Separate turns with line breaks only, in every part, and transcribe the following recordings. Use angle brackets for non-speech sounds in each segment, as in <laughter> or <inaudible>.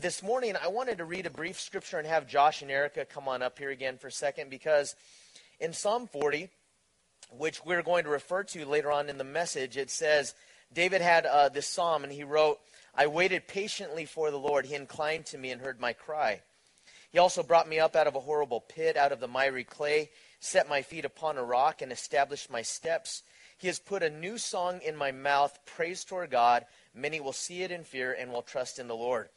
this morning, I wanted to read a brief scripture and have Josh and Erica come on up here again for a second because in Psalm 40, which we're going to refer to later on in the message, it says, David had uh, this psalm and he wrote, I waited patiently for the Lord. He inclined to me and heard my cry. He also brought me up out of a horrible pit, out of the miry clay, set my feet upon a rock, and established my steps. He has put a new song in my mouth, praise to our God. Many will see it in fear and will trust in the Lord.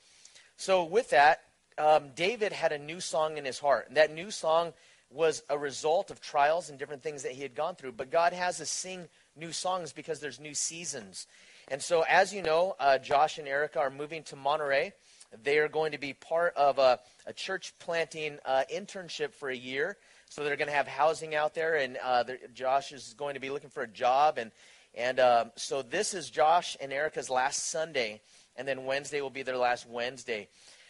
So, with that, um, David had a new song in his heart. And that new song was a result of trials and different things that he had gone through. But God has us sing new songs because there's new seasons. And so, as you know, uh, Josh and Erica are moving to Monterey. They are going to be part of a, a church planting uh, internship for a year. So they're going to have housing out there, and uh, Josh is going to be looking for a job. And, and um, so this is Josh and Erica's last Sunday, and then Wednesday will be their last Wednesday.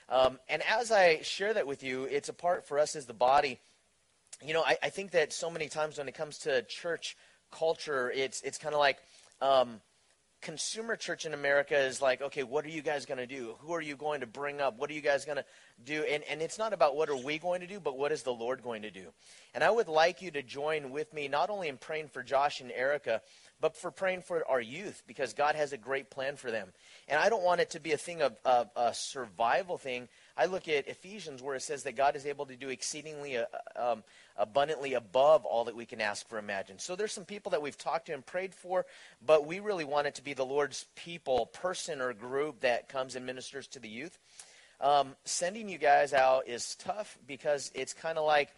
Um, and as I share that with you, it's a part for us as the body. You know, I, I think that so many times when it comes to church culture, it's, it's kind of like, um, consumer church in America is like, okay, what are you guys going to do? Who are you going to bring up? What are you guys going to do? And, and it's not about what are we going to do, but what is the Lord going to do? And I would like you to join with me, not only in praying for Josh and Erica, but for praying for our youth, because God has a great plan for them. And I don't want it to be a thing of, of a survival thing. I look at Ephesians where it says that God is able to do exceedingly uh, um, abundantly above all that we can ask or imagine. So there's some people that we've talked to and prayed for, but we really want it to be the Lord's people, person or group that comes and ministers to the youth. Um, sending you guys out is tough because it's kind of like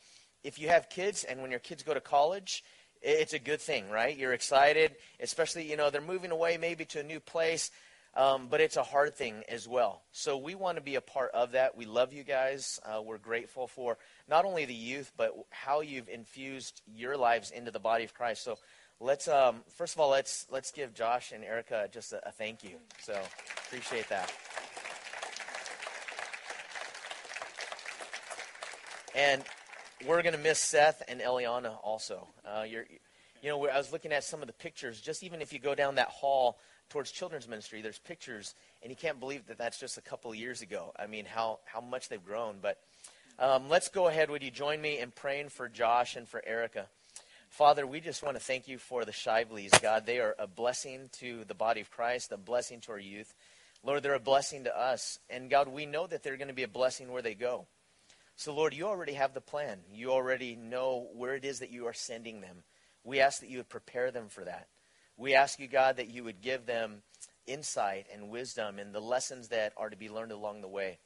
if you have kids and when your kids go to college, it's a good thing, right? You're excited, especially, you know, they're moving away maybe to a new place. Um, but it's a hard thing as well. So we want to be a part of that. We love you guys. Uh, we're grateful for not only the youth, but how you've infused your lives into the body of Christ. So let's um, first of all let's let's give Josh and Erica just a, a thank you. So appreciate that. And we're going to miss Seth and Eliana also. Uh, you know, I was looking at some of the pictures. Just even if you go down that hall towards children's ministry, there's pictures, and you can't believe that that's just a couple of years ago. I mean, how how much they've grown. But um, let's go ahead. Would you join me in praying for Josh and for Erica? Father, we just want to thank you for the Shiveleys, God. They are a blessing to the body of Christ, a blessing to our youth. Lord, they're a blessing to us. And God, we know that they're going to be a blessing where they go. So, Lord, you already have the plan. You already know where it is that you are sending them. We ask that you would prepare them for that. We ask you, God, that you would give them insight and wisdom and the lessons that are to be learned along the way.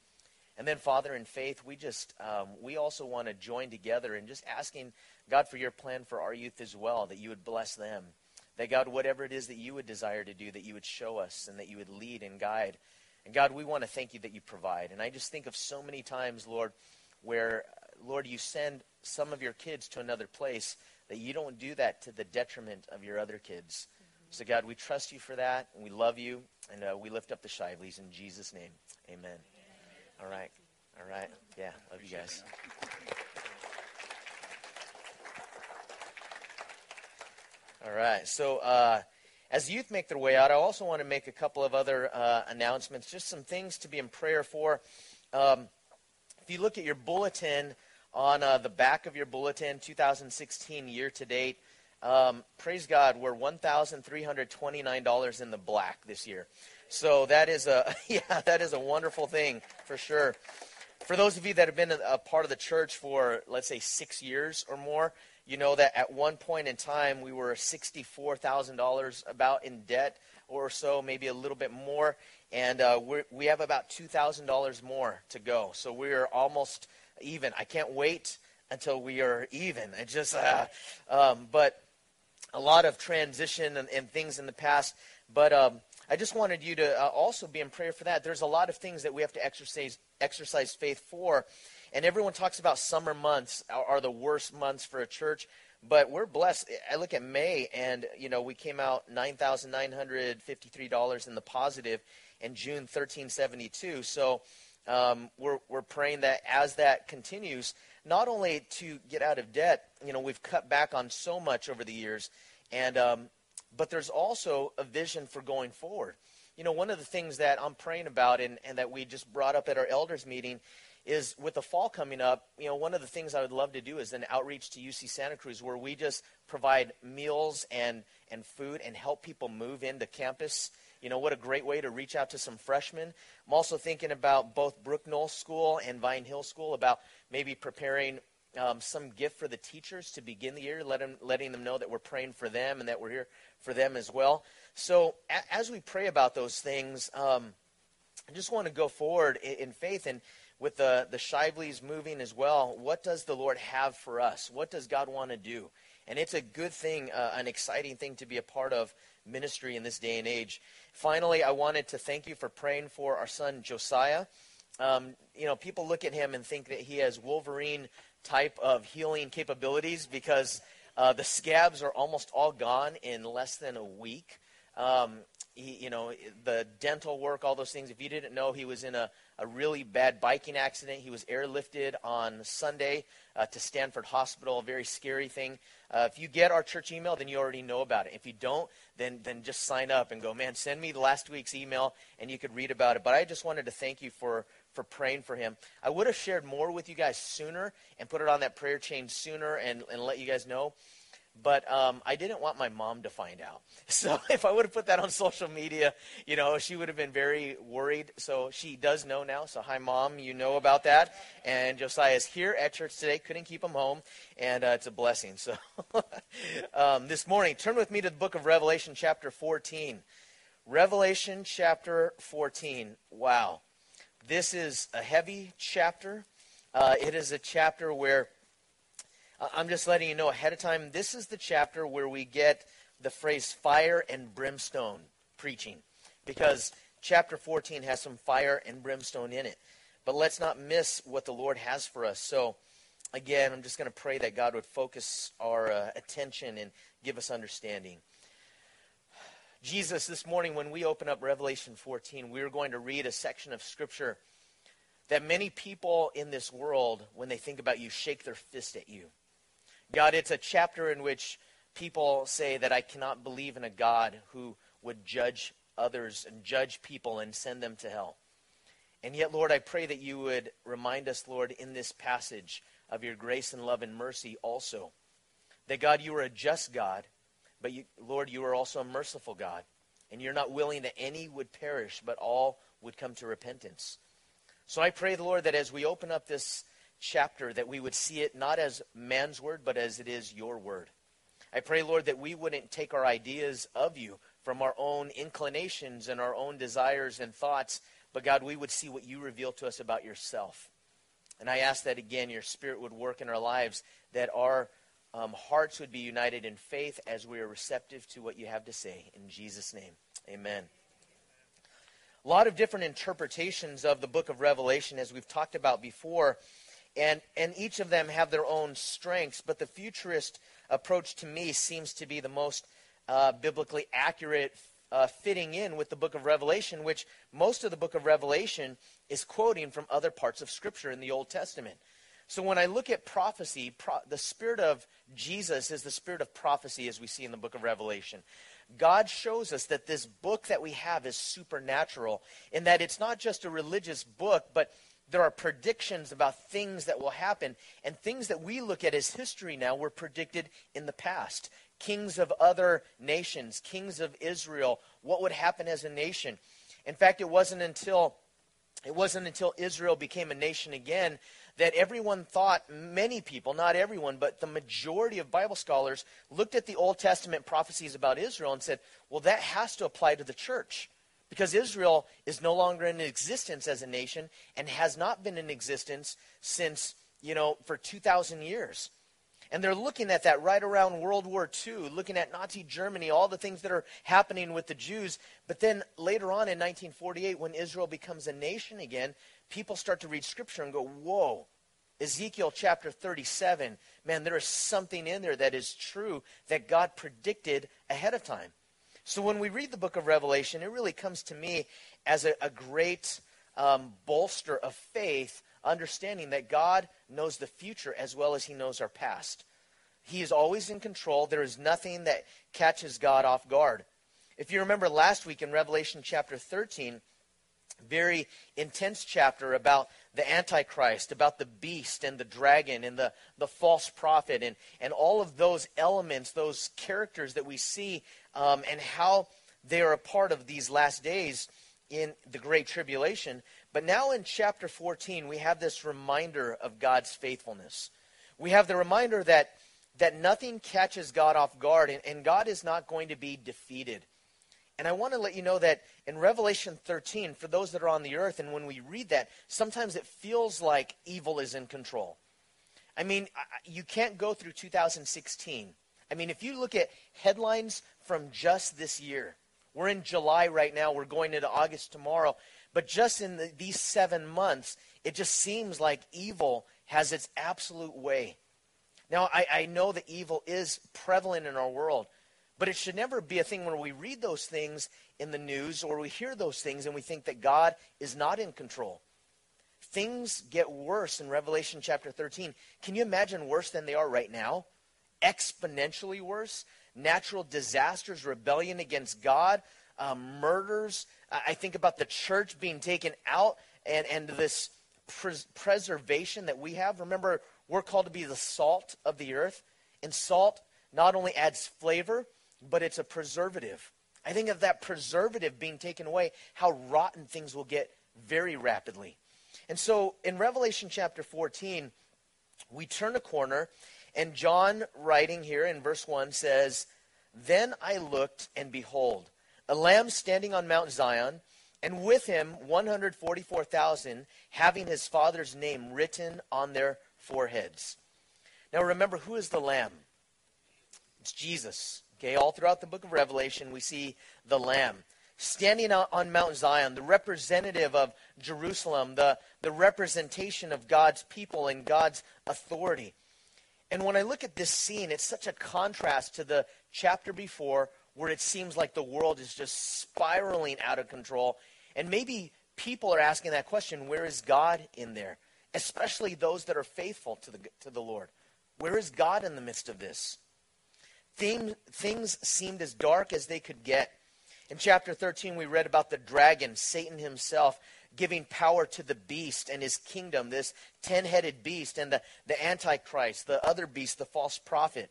And then, Father, in faith, we just, um, we also want to join together and just asking God for your plan for our youth as well, that you would bless them. That, God, whatever it is that you would desire to do, that you would show us and that you would lead and guide. And, God, we want to thank you that you provide. And I just think of so many times, Lord, where, Lord, you send some of your kids to another place, that you don't do that to the detriment of your other kids. Mm-hmm. So, God, we trust you for that, and we love you, and uh, we lift up the Shiveleys in Jesus' name. Amen. All right. All right. Yeah. Love you guys. All right. So, uh, as youth make their way out, I also want to make a couple of other uh, announcements, just some things to be in prayer for. Um, if you look at your bulletin, on uh, the back of your bulletin, 2016 year to date, um, praise God, we're $1,329 in the black this year. So that is a <laughs> yeah, that is a wonderful thing for sure. For those of you that have been a, part of the church for let's say six years or more, you know that at one point in time we were sixty-four thousand dollars about in debt or so, maybe a little bit more, and uh, we have about two thousand dollars more to go. So we are almost even. I can't wait until we are even. It just, uh, um, but a lot of transition and, and, things in the past. But um, I just wanted you to uh, also be in prayer for that. There's a lot of things that we have to exercise exercise faith for, and everyone talks about summer months are, are the worst months for a church. But we're blessed. I look at May, and you know we came out nine thousand nine hundred fifty-three dollars in the positive, and June thirteen seventy-two. So um, we're we're praying that as that continues, not only to get out of debt, you know, we've cut back on so much over the years, and um, but there's also a vision for going forward. you know, one of the things that I'm praying about and, and that we just brought up at our elders meeting is with the fall coming up, you know, one of the things I would love to do is an outreach to UC Santa Cruz where we just provide meals and, and food and help people move into campus. You know, what a great way to reach out to some freshmen. I'm also thinking about both Brook Knoll School and Vine Hill School about maybe preparing um, some gift for the teachers to begin the year, let them, letting them know that we're praying for them and that we're here for them as well. So a- as we pray about those things, um, I just want to go forward in, in faith and with the, the Shiveleys moving as well, what does the Lord have for us? What does God want to do? And it's a good thing, uh, an exciting thing to be a part of ministry in this day and age. Finally, I wanted to thank you for praying for our son Josiah. Um, you know, people look at him and think that he has Wolverine type of healing capabilities because uh, the scabs are almost all gone in less than a week. Um, he, you know, the dental work, all those things. If you didn't know, he was in a, a really bad biking accident. He was airlifted on Sunday uh, to Stanford Hospital, a very scary thing. Uh, if you get our church email, then you already know about it. If you don't, then, then just sign up and go, man, send me last week's email and you could read about it. But I just wanted to thank you for, for praying for him. I would have shared more with you guys sooner and put it on that prayer chain sooner and, and let you guys know but um, I didn't want my mom to find out. <laughs> So if I would have put that on social media, you know, she would have been very worried. So she does know now. So hi, mom, you know about that. And Josiah is here at church today. Couldn't keep him home, and uh, it's a blessing. So <laughs> um, this morning, turn with me to the book of Revelation, chapter 14. Revelation chapter 14. Wow, this is a heavy chapter. Uh, it is a chapter where I'm just letting you know ahead of time, this is the chapter where we get the phrase fire and brimstone preaching. Because chapter 14 has some fire and brimstone in it. But let's not miss what the Lord has for us. So, again, I'm just going to pray that God would focus our uh, attention and give us understanding. Jesus, this morning when we open up Revelation 14, we are going to read a section of Scripture that many people in this world, when they think about you, shake their fist at you. God, it's a chapter in which people say that I cannot believe in a God who would judge others and judge people and send them to hell. And yet, Lord, I pray that you would remind us, Lord, in this passage of your grace and love and mercy also. That, God, you are a just God, but, you, Lord, you are also a merciful God. And you're not willing that any would perish, but all would come to repentance. So I pray, Lord, that as we open up this chapter that we would see it not as man's word, but as it is your word. I pray, Lord, that we wouldn't take our ideas of you from our own inclinations and our own desires and thoughts, but God, we would see what you reveal to us about yourself. And I ask that again, your spirit would work in our lives, that our um, hearts would be united in faith as we are receptive to what you have to say. In Jesus' name, amen. A lot of different interpretations of the book of Revelation, as we've talked about before and and each of them have their own strengths but the futurist approach to me seems to be the most uh, biblically accurate uh, fitting in with the book of revelation which most of the book of revelation is quoting from other parts of scripture in the old testament. So when i look at prophecy pro- the spirit of jesus is the spirit of prophecy as we see in the book of revelation. God shows us that this book that we have is supernatural in that it's not just a religious book, but there are predictions about things that will happen, and things that we look at as history now were predicted in the past. Kings of other nations, kings of Israel, what would happen as a nation. In fact, it wasn't until it wasn't until Israel became a nation again that everyone thought, many people, not everyone, but the majority of Bible scholars looked at the Old Testament prophecies about Israel and said, well, that has to apply to the church. Because Israel is no longer in existence as a nation and has not been in existence since, you know, for 2,000 years. And they're looking at that right around World War II, looking at Nazi Germany, all the things that are happening with the Jews. But then later on in 1948, when Israel becomes a nation again, people start to read Scripture and go, whoa, Ezekiel chapter 37, man, there is something in there that is true that God predicted ahead of time. So when we read the book of Revelation, it really comes to me as a, a great um, bolster of faith, understanding that God knows the future as well as he knows our past. He is always in control. There is nothing that catches God off guard. If you remember last week in Revelation chapter 13, very intense chapter about the Antichrist, about the beast and the dragon and the, the false prophet and, and all of those elements, those characters that we see, um, and how they are a part of these last days in the Great Tribulation. But now in chapter 14, we have this reminder of God's faithfulness. We have the reminder that, that nothing catches God off guard, and, and God is not going to be defeated. And I want to let you know that in Revelation 13, for those that are on the earth, and when we read that, sometimes it feels like evil is in control. I mean, you can't go through 2016. I mean, if you look at headlines from just this year, we're in July right now, we're going into August tomorrow, but just in the, these seven months, it just seems like evil has its absolute way. Now, I, I know that evil is prevalent in our world. But it should never be a thing where we read those things in the news or we hear those things and we think that God is not in control. Things get worse in Revelation chapter 13. Can you imagine worse than they are right now? Exponentially worse. Natural disasters, rebellion against God, um, murders. I think about the church being taken out and, and this pres- preservation that we have. Remember, we're called to be the salt of the earth. And salt not only adds flavor, but it's a preservative. I think of that preservative being taken away, how rotten things will get very rapidly. And so in Revelation chapter 14, we turn a corner, and John, writing here in verse 1, says, Then I looked, and behold, a lamb standing on Mount Zion, and with him 144,000, having his father's name written on their foreheads. Now remember, who is the lamb? It's Jesus. Okay, all throughout the book of Revelation, we see the Lamb standing on Mount Zion, the representative of Jerusalem, the, the representation of God's people and God's authority. And when I look at this scene, it's such a contrast to the chapter before where it seems like the world is just spiraling out of control. And maybe people are asking that question where is God in there? Especially those that are faithful to the, to the Lord. Where is God in the midst of this? things, things seemed as dark as they could get. In chapter 13, we read about the dragon, Satan himself, giving power to the beast and his kingdom, this ten headed beast, and the, the Antichrist, the other beast, the false prophet.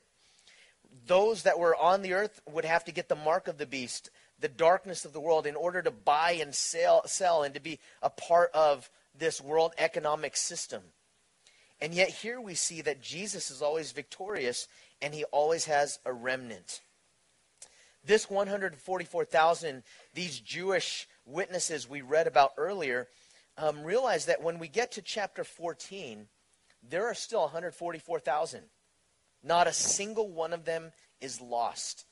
Those that were on the earth would have to get the mark of the beast, the darkness of the world, in order to buy and sell, sell and to be a part of this world economic system. And yet, here we see that Jesus is always victorious and he always has a remnant. This 144,000, these Jewish witnesses we read about earlier, um, realize that when we get to chapter 14, there are still 144,000. Not a single one of them is lost.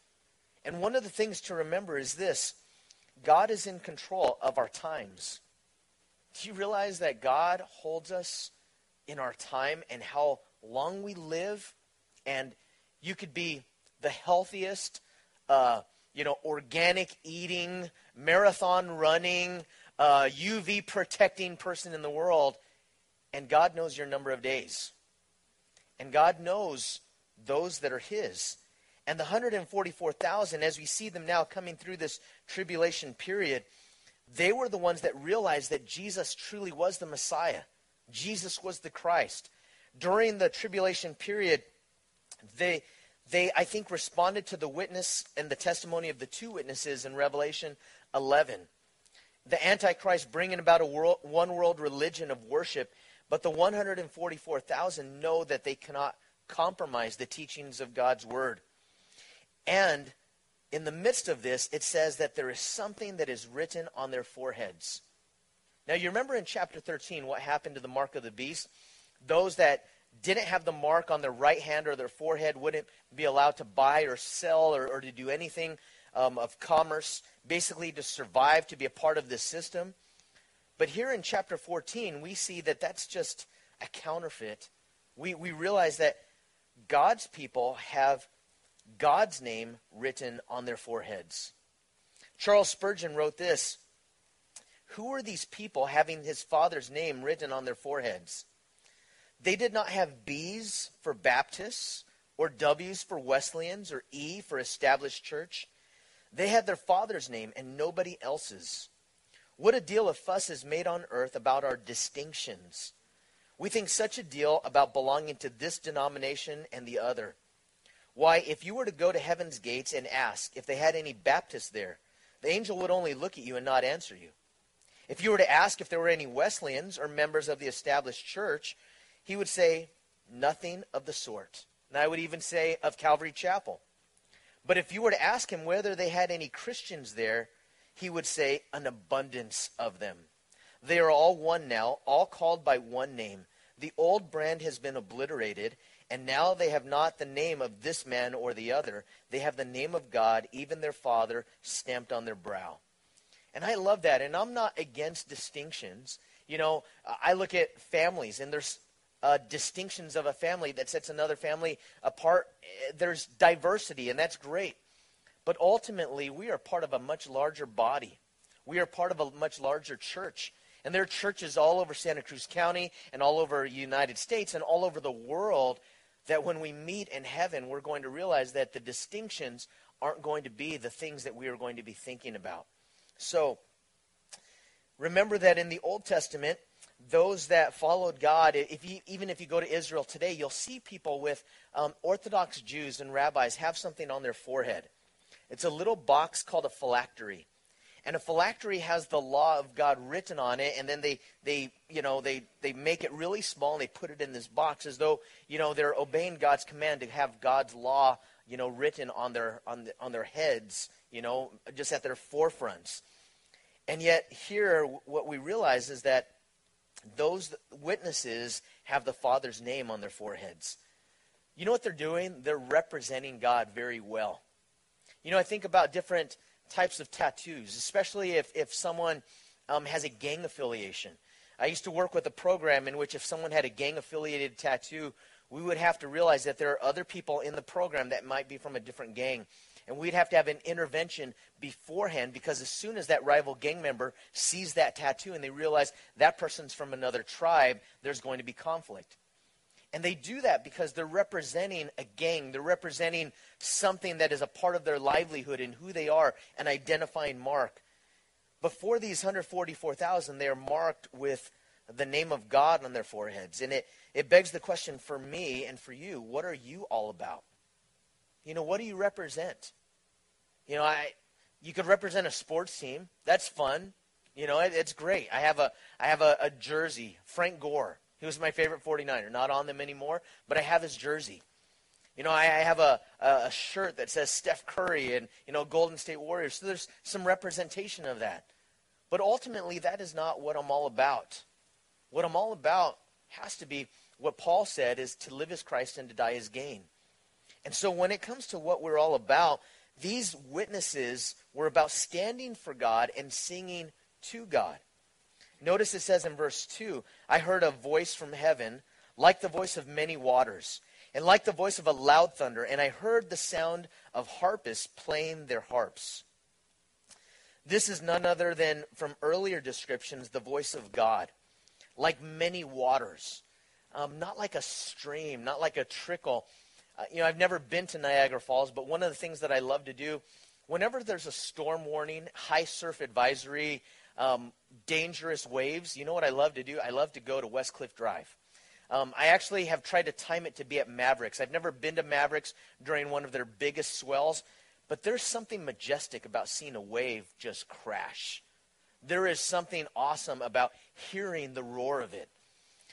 And one of the things to remember is this God is in control of our times. Do you realize that God holds us in our time and how long we live? And you could be the healthiest, uh, you know, organic eating, marathon running, uh, UV protecting person in the world, and God knows your number of days. And God knows those that are His. And the 144,000, as we see them now coming through this tribulation period, they were the ones that realized that Jesus truly was the Messiah. Jesus was the Christ. During the tribulation period, they, they, I think, responded to the witness and the testimony of the two witnesses in Revelation 11. The Antichrist bringing about a world, one world religion of worship, but the 144,000 know that they cannot compromise the teachings of God's word. And in the midst of this, it says that there is something that is written on their foreheads. Now, you remember in chapter 13 what happened to the mark of the beast? Those that didn't have the mark on their right hand or their forehead wouldn't be allowed to buy or sell or, or to do anything um, of commerce, basically to survive, to be a part of this system. But here in chapter 14, we see that that's just a counterfeit. We, we realize that God's people have God's name written on their foreheads. Charles Spurgeon wrote this Who are these people having his father's name written on their foreheads? They did not have B's for Baptists, or W's for Wesleyans, or E for Established Church. They had their father's name and nobody else's. What a deal of fuss is made on earth about our distinctions. We think such a deal about belonging to this denomination and the other. Why, if you were to go to heaven's gates and ask if they had any Baptists there, the angel would only look at you and not answer you. If you were to ask if there were any Wesleyans or members of the established church, he would say, Nothing of the sort. And I would even say of Calvary Chapel. But if you were to ask him whether they had any Christians there, he would say, An abundance of them. They are all one now, all called by one name. The old brand has been obliterated, and now they have not the name of this man or the other. They have the name of God, even their Father, stamped on their brow. And I love that. And I'm not against distinctions. You know, I look at families, and there's uh, distinctions of a family that sets another family apart. There's diversity, and that's great. But ultimately, we are part of a much larger body. We are part of a much larger church. And there are churches all over Santa Cruz County and all over the United States and all over the world that when we meet in heaven, we're going to realize that the distinctions aren't going to be the things that we are going to be thinking about. So remember that in the Old Testament, those that followed God, if you, even if you go to Israel today, you'll see people with um, Orthodox Jews and rabbis have something on their forehead. It's a little box called a phylactery. And a phylactery has the law of God written on it, and then they, they, you know, they, they make it really small and they put it in this box as though, you know, they're obeying God's command to have God's law, you know, written on their, on, the, on their heads, you know, just at their forefronts. And yet, here, what we realize is that those witnesses have the Father's name on their foreheads. You know what they're doing? They're representing God very well. You know, I think about different types of tattoos, especially if, if someone um, has a gang affiliation. I used to work with a program in which if someone had a gang affiliated tattoo, we would have to realize that there are other people in the program that might be from a different gang. And we'd have to have an intervention beforehand because as soon as that rival gang member sees that tattoo and they realize that person's from another tribe, there's going to be conflict. And they do that because they're representing a gang. They're representing something that is a part of their livelihood and who they are, an identifying mark. Before these 144,000, they are marked with the name of God on their foreheads. And it, it begs the question for me and for you what are you all about? You know, what do you represent? You know, I you could represent a sports team. That's fun. You know, it, it's great. I have a I have a, a jersey, Frank Gore. He was my favorite 49er. Not on them anymore, but I have his jersey. You know, I, I have a, a shirt that says Steph Curry and, you know, Golden State Warriors. So there's some representation of that. But ultimately, that is not what I'm all about. What I'm all about has to be what Paul said is to live as Christ and to die as gain. And so when it comes to what we're all about, these witnesses were about standing for God and singing to God. Notice it says in verse 2 I heard a voice from heaven, like the voice of many waters, and like the voice of a loud thunder, and I heard the sound of harpists playing their harps. This is none other than from earlier descriptions the voice of God, like many waters, um, not like a stream, not like a trickle. Uh, you know, I've never been to Niagara Falls, but one of the things that I love to do, whenever there's a storm warning, high surf advisory, um, dangerous waves, you know what I love to do? I love to go to West Cliff Drive. Um, I actually have tried to time it to be at Mavericks. I've never been to Mavericks during one of their biggest swells, but there's something majestic about seeing a wave just crash. There is something awesome about hearing the roar of it.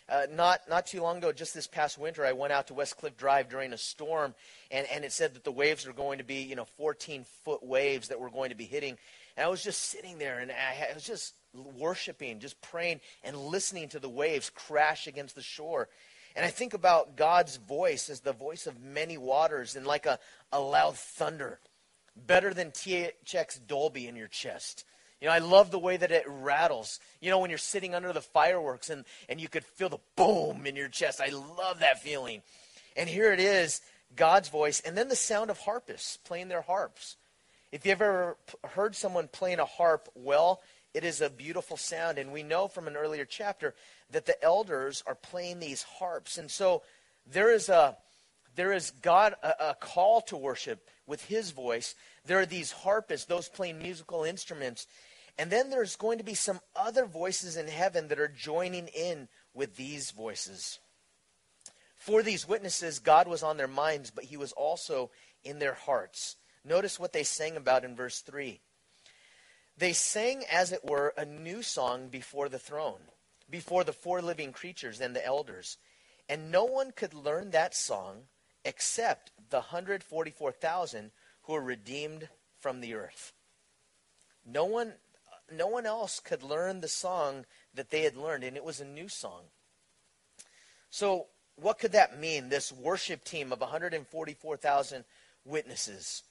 Uh, not not too long ago, just this past winter, I went out to West Cliff Drive during a storm, and, and it said that the waves were going to be, you know, 14 foot waves that were going to be hitting. And I was just sitting there and I, I was just worshiping, just praying and listening to the waves crash against the shore. And I think about God's voice as the voice of many waters and like a, a loud thunder. Better than THX Dolby in your chest. You know, I love the way that it rattles. You know, when you're sitting under the fireworks and, and you could feel the boom in your chest. I love that feeling. And here it is, God's voice, and then the sound of harpists playing their harps. If you've ever heard someone playing a harp well, it is a beautiful sound. And we know from an earlier chapter that the elders are playing these harps. And so there is a There is God a, a call to worship with his voice. There are these harpists, those playing musical instruments. And then there's going to be some other voices in heaven that are joining in with these voices. For these witnesses, God was on their minds, but he was also in their hearts. Notice what they sang about in verse 3. They sang, as it were, a new song before the throne, before the four living creatures and the elders. And no one could learn that song except the 144,000 who were redeemed from the earth. No one, no one else could learn the song that they had learned, and it was a new song. So, what could that mean, this worship team of 144,000 witnesses?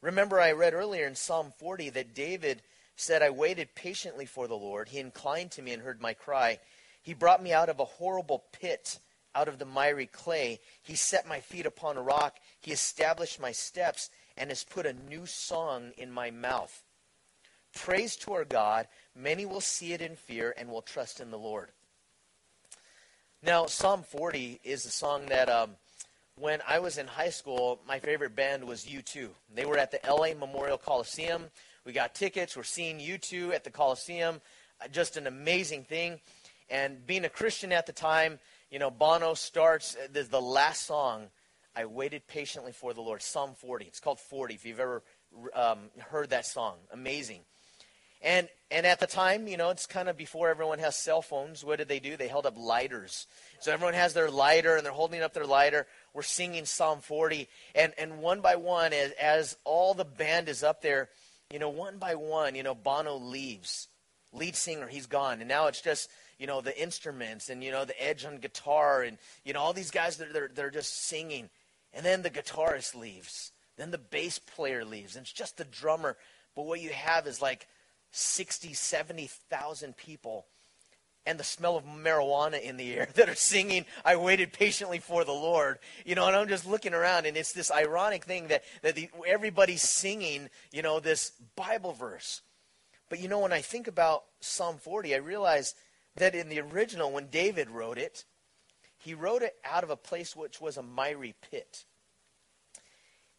Remember, I read earlier in Psalm 40 that David said, I waited patiently for the Lord. He inclined to me and heard my cry. He brought me out of a horrible pit out of the miry clay. He set my feet upon a rock. He established my steps and has put a new song in my mouth. Praise to our God. Many will see it in fear and will trust in the Lord. Now, Psalm 40 is a song that um, when I was in high school, my favorite band was U2. They were at the LA Memorial Coliseum. We got tickets. We're seeing U2 at the Coliseum. Uh, just an amazing thing. And being a Christian at the time, you know, Bono starts, uh, the last song, I waited patiently for the Lord, Psalm 40. It's called 40, if you've ever um, heard that song. Amazing. And, and at the time, you know, it's kind of before everyone has cell phones. What did they do? They held up lighters. So everyone has their lighter, and they're holding up their lighter. We're singing Psalm 40. And, and one by one, as, as all the band is up there, you know, one by one, you know, Bono leaves. Lead singer, he's gone. And now it's just you know, the instruments and, you know, the edge on guitar and, you know, all these guys, they're, they're, they're just singing. And then the guitarist leaves. Then the bass player leaves. And it's just the drummer. But what you have is like 60, 70,000 people and the smell of marijuana in the air <laughs> that are singing, I waited patiently for the Lord. You know, and I'm just looking around, and it's this ironic thing that, that the, everybody's singing, you know, this Bible verse. But, you know, when I think about Psalm 40, I realize that in the original, when David wrote it, he wrote it out of a place which was a miry pit.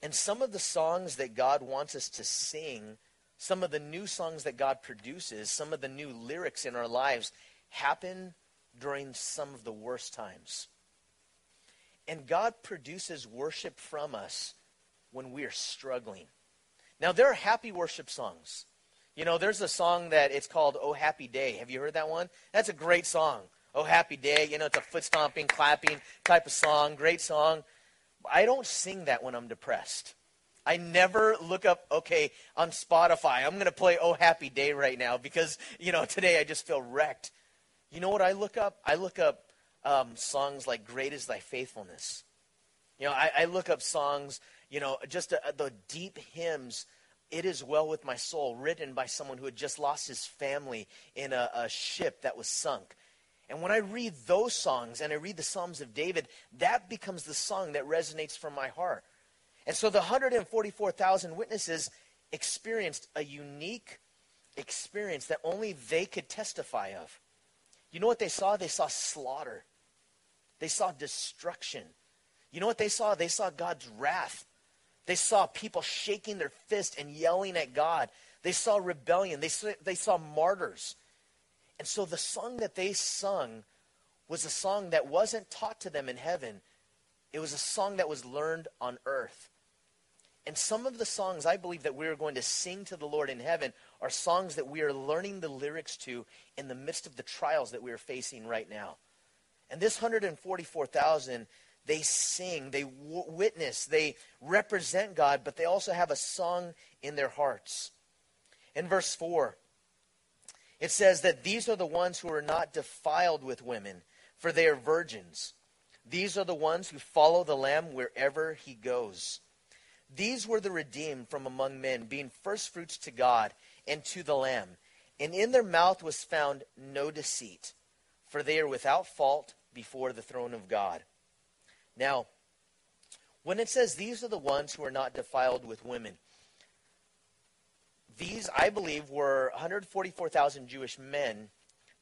And some of the songs that God wants us to sing, some of the new songs that God produces, some of the new lyrics in our lives happen during some of the worst times. And God produces worship from us when we are struggling. Now, there are happy worship songs. You know, there's a song that it's called Oh Happy Day. Have you heard that one? That's a great song. Oh Happy Day. You know, it's a foot stomping, clapping type of song. Great song. I don't sing that when I'm depressed. I never look up, okay, on Spotify, I'm going to play Oh Happy Day right now because, you know, today I just feel wrecked. You know what I look up? I look up um, songs like Great is Thy Faithfulness. You know, I, I look up songs, you know, just uh, the deep hymns it Is Well With My Soul, written by someone who had just lost his family in a, a, ship that was sunk. And when I read those songs and I read the Psalms of David, that becomes the song that resonates from my heart. And so the 144,000 witnesses experienced a unique experience that only they could testify of. You know what they saw? They saw slaughter, they saw destruction. You know what they saw? They saw God's wrath they saw people shaking their fist and yelling at God. They saw rebellion. They saw, they saw martyrs. And so the song that they sung was a song that wasn't taught to them in heaven. It was a song that was learned on earth. And some of the songs I believe that we are going to sing to the Lord in heaven are songs that we are learning the lyrics to in the midst of the trials that we are facing right now. And this 144,000 they sing, they w- witness, they represent God, but they also have a song in their hearts. In verse 4, it says that these are the ones who are not defiled with women, for they are virgins. These are the ones who follow the Lamb wherever he goes. These were the redeemed from among men, being firstfruits to God and to the Lamb. And in their mouth was found no deceit, for they are without fault before the throne of God. Now, when it says these are the ones who are not defiled with women, these, I believe, were 144,000 Jewish men,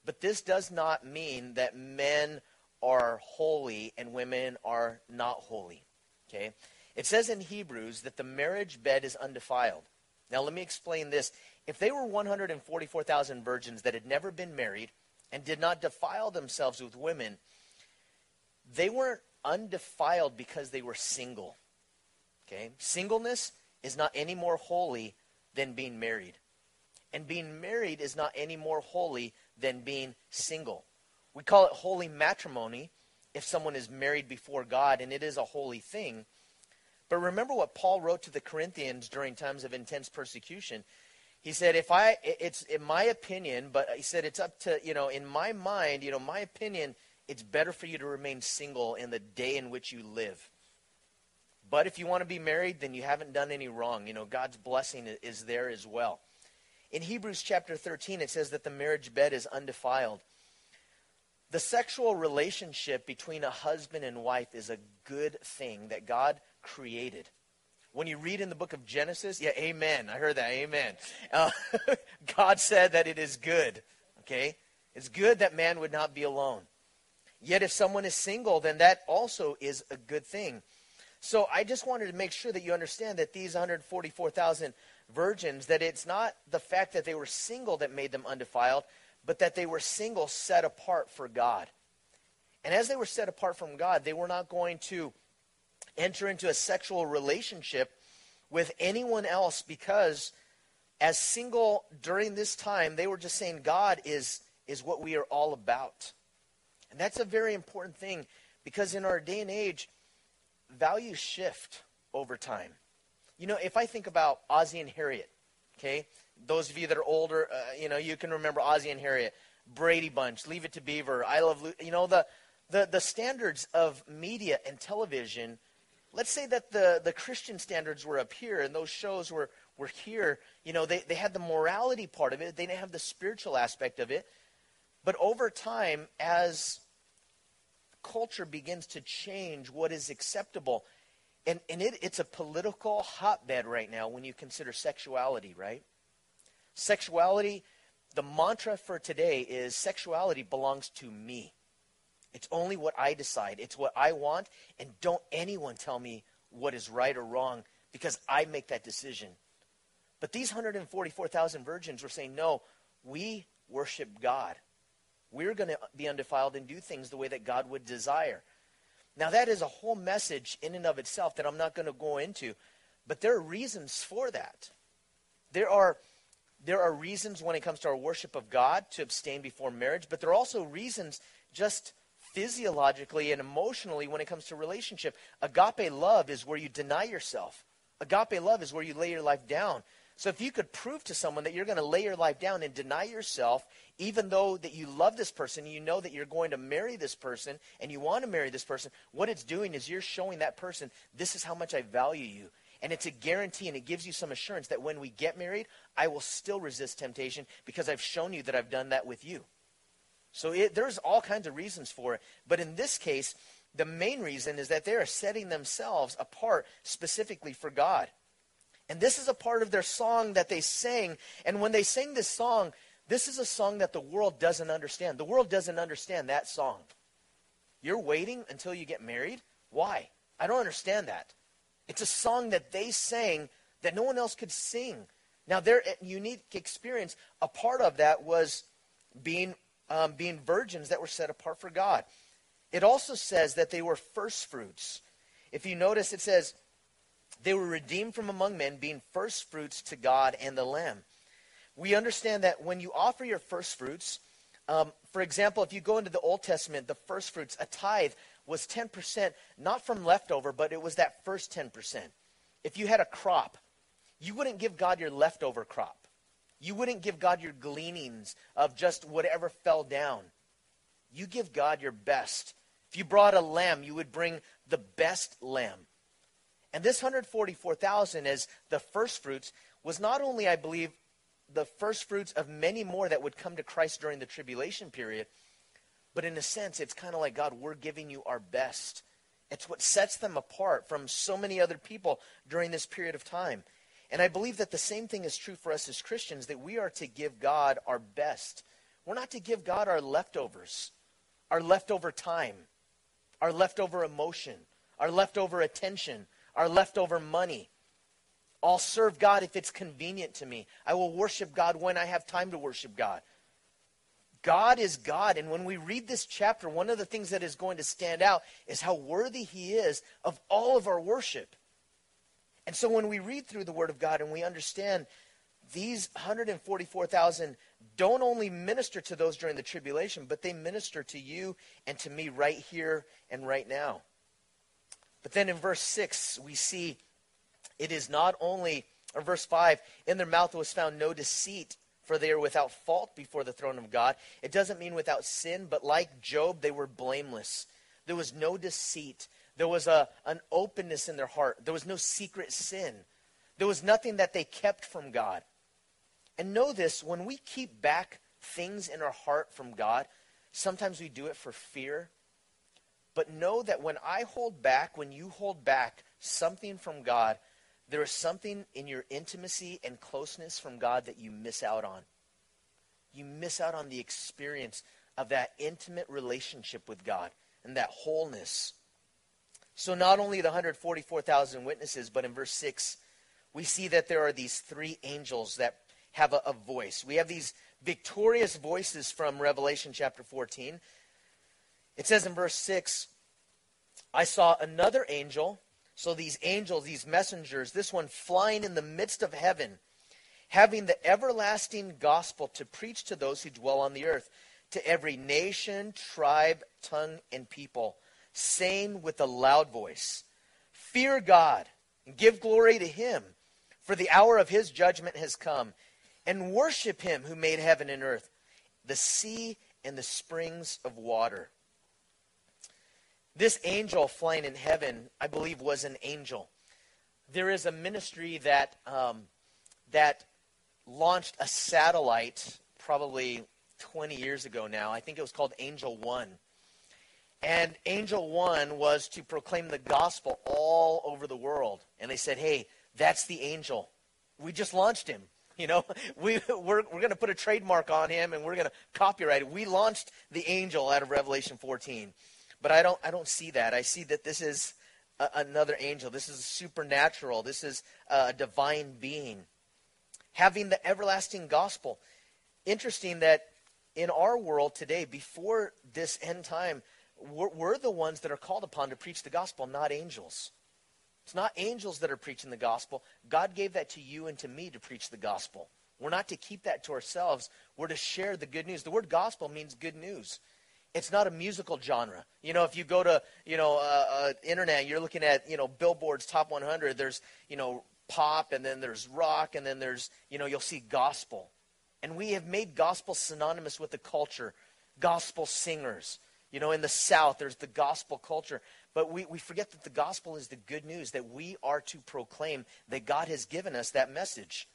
but this does not mean that men are holy and women are not holy. Okay? It says in Hebrews that the marriage bed is undefiled. Now, let me explain this. If they were 144,000 virgins that had never been married and did not defile themselves with women, they weren't undefiled because they were single. Okay? Singleness is not any more holy than being married. And being married is not any more holy than being single. We call it holy matrimony if someone is married before God, and it is a holy thing. But remember what Paul wrote to the Corinthians during times of intense persecution. He said, if I, it's in my opinion, but he said, it's up to, you know, in my mind, you know, my opinion, it's better for you to remain single in the day in which you live. But if you want to be married, then you haven't done any wrong. You know, God's blessing is there as well. In Hebrews chapter 13, it says that the marriage bed is undefiled. The sexual relationship between a husband and wife is a good thing that God created. When you read in the book of Genesis, yeah, amen. I heard that, amen. Uh, <laughs> God said that it is good, okay? It's good that man would not be alone. Yet if someone is single, then that also is a good thing. So I just wanted to make sure that you understand that these 144,000 virgins, that it's not the fact that they were single that made them undefiled, but that they were single set apart for God. And as they were set apart from God, they were not going to enter into a sexual relationship with anyone else because as single during this time, they were just saying God is, is what we are all about. And that's a very important thing because in our day and age, values shift over time. You know, if I think about Ozzie and Harriet, okay, those of you that are older, uh, you know, you can remember Ozzie and Harriet, Brady Bunch, Leave It to Beaver, I Love, you know, the, the, the standards of media and television. Let's say that the, the Christian standards were up here and those shows were, were here. You know, they, they had the morality part of it, they didn't have the spiritual aspect of it. But over time, as culture begins to change what is acceptable, and, and it, it's a political hotbed right now when you consider sexuality, right? Sexuality, the mantra for today is sexuality belongs to me. It's only what I decide. It's what I want, and don't anyone tell me what is right or wrong because I make that decision. But these 144,000 virgins were saying, no, we worship God. We're going to be undefiled and do things the way that God would desire. Now, that is a whole message in and of itself that I'm not going to go into, but there are reasons for that. There are, there are reasons when it comes to our worship of God to abstain before marriage, but there are also reasons just physiologically and emotionally when it comes to relationship. Agape love is where you deny yourself. Agape love is where you lay your life down. So if you could prove to someone that you're going to lay your life down and deny yourself, even though that you love this person, you know that you're going to marry this person and you want to marry this person, what it's doing is you're showing that person, this is how much I value you. And it's a guarantee and it gives you some assurance that when we get married, I will still resist temptation because I've shown you that I've done that with you. So it, there's all kinds of reasons for it. But in this case, the main reason is that they are setting themselves apart specifically for God. And this is a part of their song that they sang. And when they sing this song, this is a song that the world doesn't understand. The world doesn't understand that song. You're waiting until you get married? Why? I don't understand that. It's a song that they sang that no one else could sing. Now, their unique experience, a part of that was being, um, being virgins that were set apart for God. It also says that they were first fruits. If you notice, it says, they were redeemed from among men, being first fruits to God and the Lamb. We understand that when you offer your first fruits, um, for example, if you go into the Old Testament, the first fruits, a tithe was 10%, not from leftover, but it was that first 10%. If you had a crop, you wouldn't give God your leftover crop. You wouldn't give God your gleanings of just whatever fell down. You give God your best. If you brought a lamb, you would bring the best lamb. And this 144,000 as the first fruits was not only, I believe, the first fruits of many more that would come to Christ during the tribulation period, but in a sense, it's kind of like, God, we're giving you our best. It's what sets them apart from so many other people during this period of time. And I believe that the same thing is true for us as Christians, that we are to give God our best. We're not to give God our leftovers, our leftover time, our leftover emotion, our leftover attention, our leftover money. I'll serve God if it's convenient to me. I will worship God when I have time to worship God. God is God. And when we read this chapter, one of the things that is going to stand out is how worthy He is of all of our worship. And so when we read through the Word of God and we understand these 144,000 don't only minister to those during the tribulation, but they minister to you and to me right here and right now. But then in verse 6, we see it is not only, or verse 5, in their mouth was found no deceit, for they are without fault before the throne of God. It doesn't mean without sin, but like Job, they were blameless. There was no deceit. There was a, an openness in their heart. There was no secret sin. There was nothing that they kept from God. And know this when we keep back things in our heart from God, sometimes we do it for fear. But know that when I hold back, when you hold back something from God, there is something in your intimacy and closeness from God that you miss out on. You miss out on the experience of that intimate relationship with God and that wholeness. So, not only the 144,000 witnesses, but in verse 6, we see that there are these three angels that have a, a voice. We have these victorious voices from Revelation chapter 14. It says in verse 6 I saw another angel. So these angels, these messengers, this one flying in the midst of heaven, having the everlasting gospel to preach to those who dwell on the earth, to every nation, tribe, tongue, and people, saying with a loud voice, Fear God and give glory to him, for the hour of his judgment has come and worship him who made heaven and earth, the sea and the springs of water. This angel flying in heaven, I believe, was an angel. There is a ministry that um, that launched a satellite probably 20 years ago now. I think it was called Angel One. And Angel One was to proclaim the gospel all over the world. And they said, hey, that's the angel. We just launched him. <laughs> You know, we, we're, we're going to put a trademark on him and we're going to copyright it. We launched the angel out of Revelation 14. But I don't, I don't see that. I see that this is a, another angel. This is supernatural. This is a divine being. Having the everlasting gospel. Interesting that in our world today, before this end time, we're, we're the ones that are called upon to preach the gospel, not angels. It's not angels that are preaching the gospel. God gave that to you and to me to preach the gospel. We're not to keep that to ourselves. We're to share the good news. The word gospel means good news. It's not a musical genre. You know, if you go to, you know, uh, uh, internet, you're looking at, you know, Billboard's top 100. There's, you know, pop, and then there's rock, and then there's, you know, you'll see gospel. And we have made gospel synonymous with the culture. Gospel singers. You know, in the South, there's the gospel culture. But we, we forget that the gospel is the good news, that we are to proclaim that God has given us that message.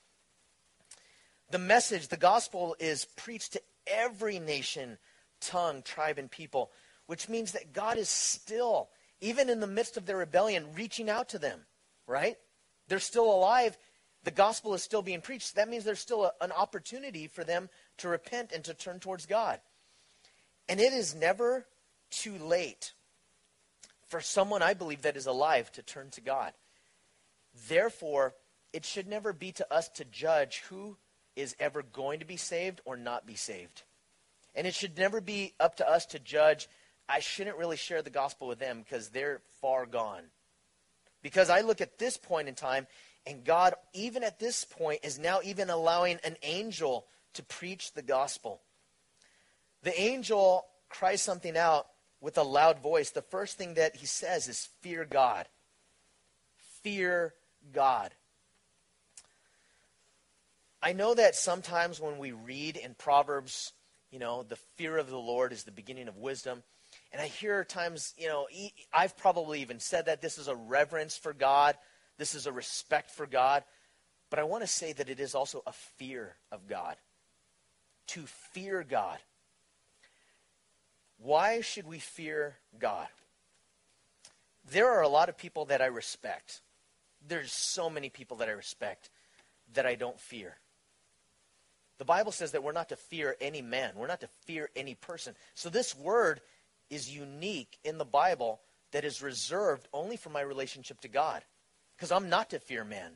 The message, the gospel, is preached to every nation, tongue, tribe, and people, which means that God is still, even in the midst of their rebellion, reaching out to them, right? They're still alive. The gospel is still being preached. That means there's still a, an opportunity for them to repent and to turn towards God. And it is never too late for someone, I believe, that is alive to turn to God. Therefore, it should never be to us to judge who is ever going to be saved or not be saved. And it should never be up to us to judge, I shouldn't really share the gospel with them because they're far gone. Because I look at this point in time, and God, even at this point, is now even allowing an angel to preach the gospel. The angel cries something out with a loud voice, the first thing that he says is, Fear God. Fear God. I know that sometimes when we read in Proverbs, you know, the fear of the Lord is the beginning of wisdom. And I hear times, you know, I've probably even said that this is a reverence for God, this is a respect for God. But I want to say that it is also a fear of God. To fear God. Why should we fear God? There are a lot of people that I respect. There's so many people that I respect that I don't fear. The Bible says that we're not to fear any man, we're not to fear any person. So this word is unique in the Bible that is reserved only for my relationship to God. Because I'm not to fear man,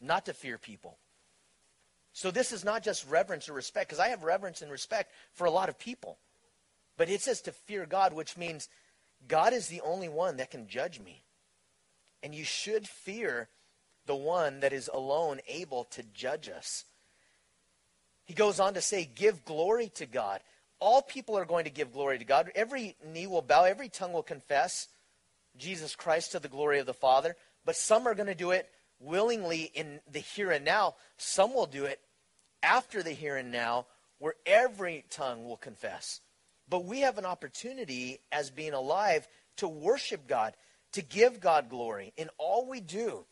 not to fear people. So this is not just reverence or respect, because I have reverence and respect for a lot of people. But it says to fear God, which means God is the only one that can judge me. And you should fear the one that is alone able to judge us. He goes on to say, Give glory to God. All people are going to give glory to God. Every knee will bow, every tongue will confess Jesus Christ to the glory of the Father. But some are going to do it willingly in the here and now. Some will do it after the here and now, where every tongue will confess. But we have an opportunity as being alive to worship God, to give God glory in all we do.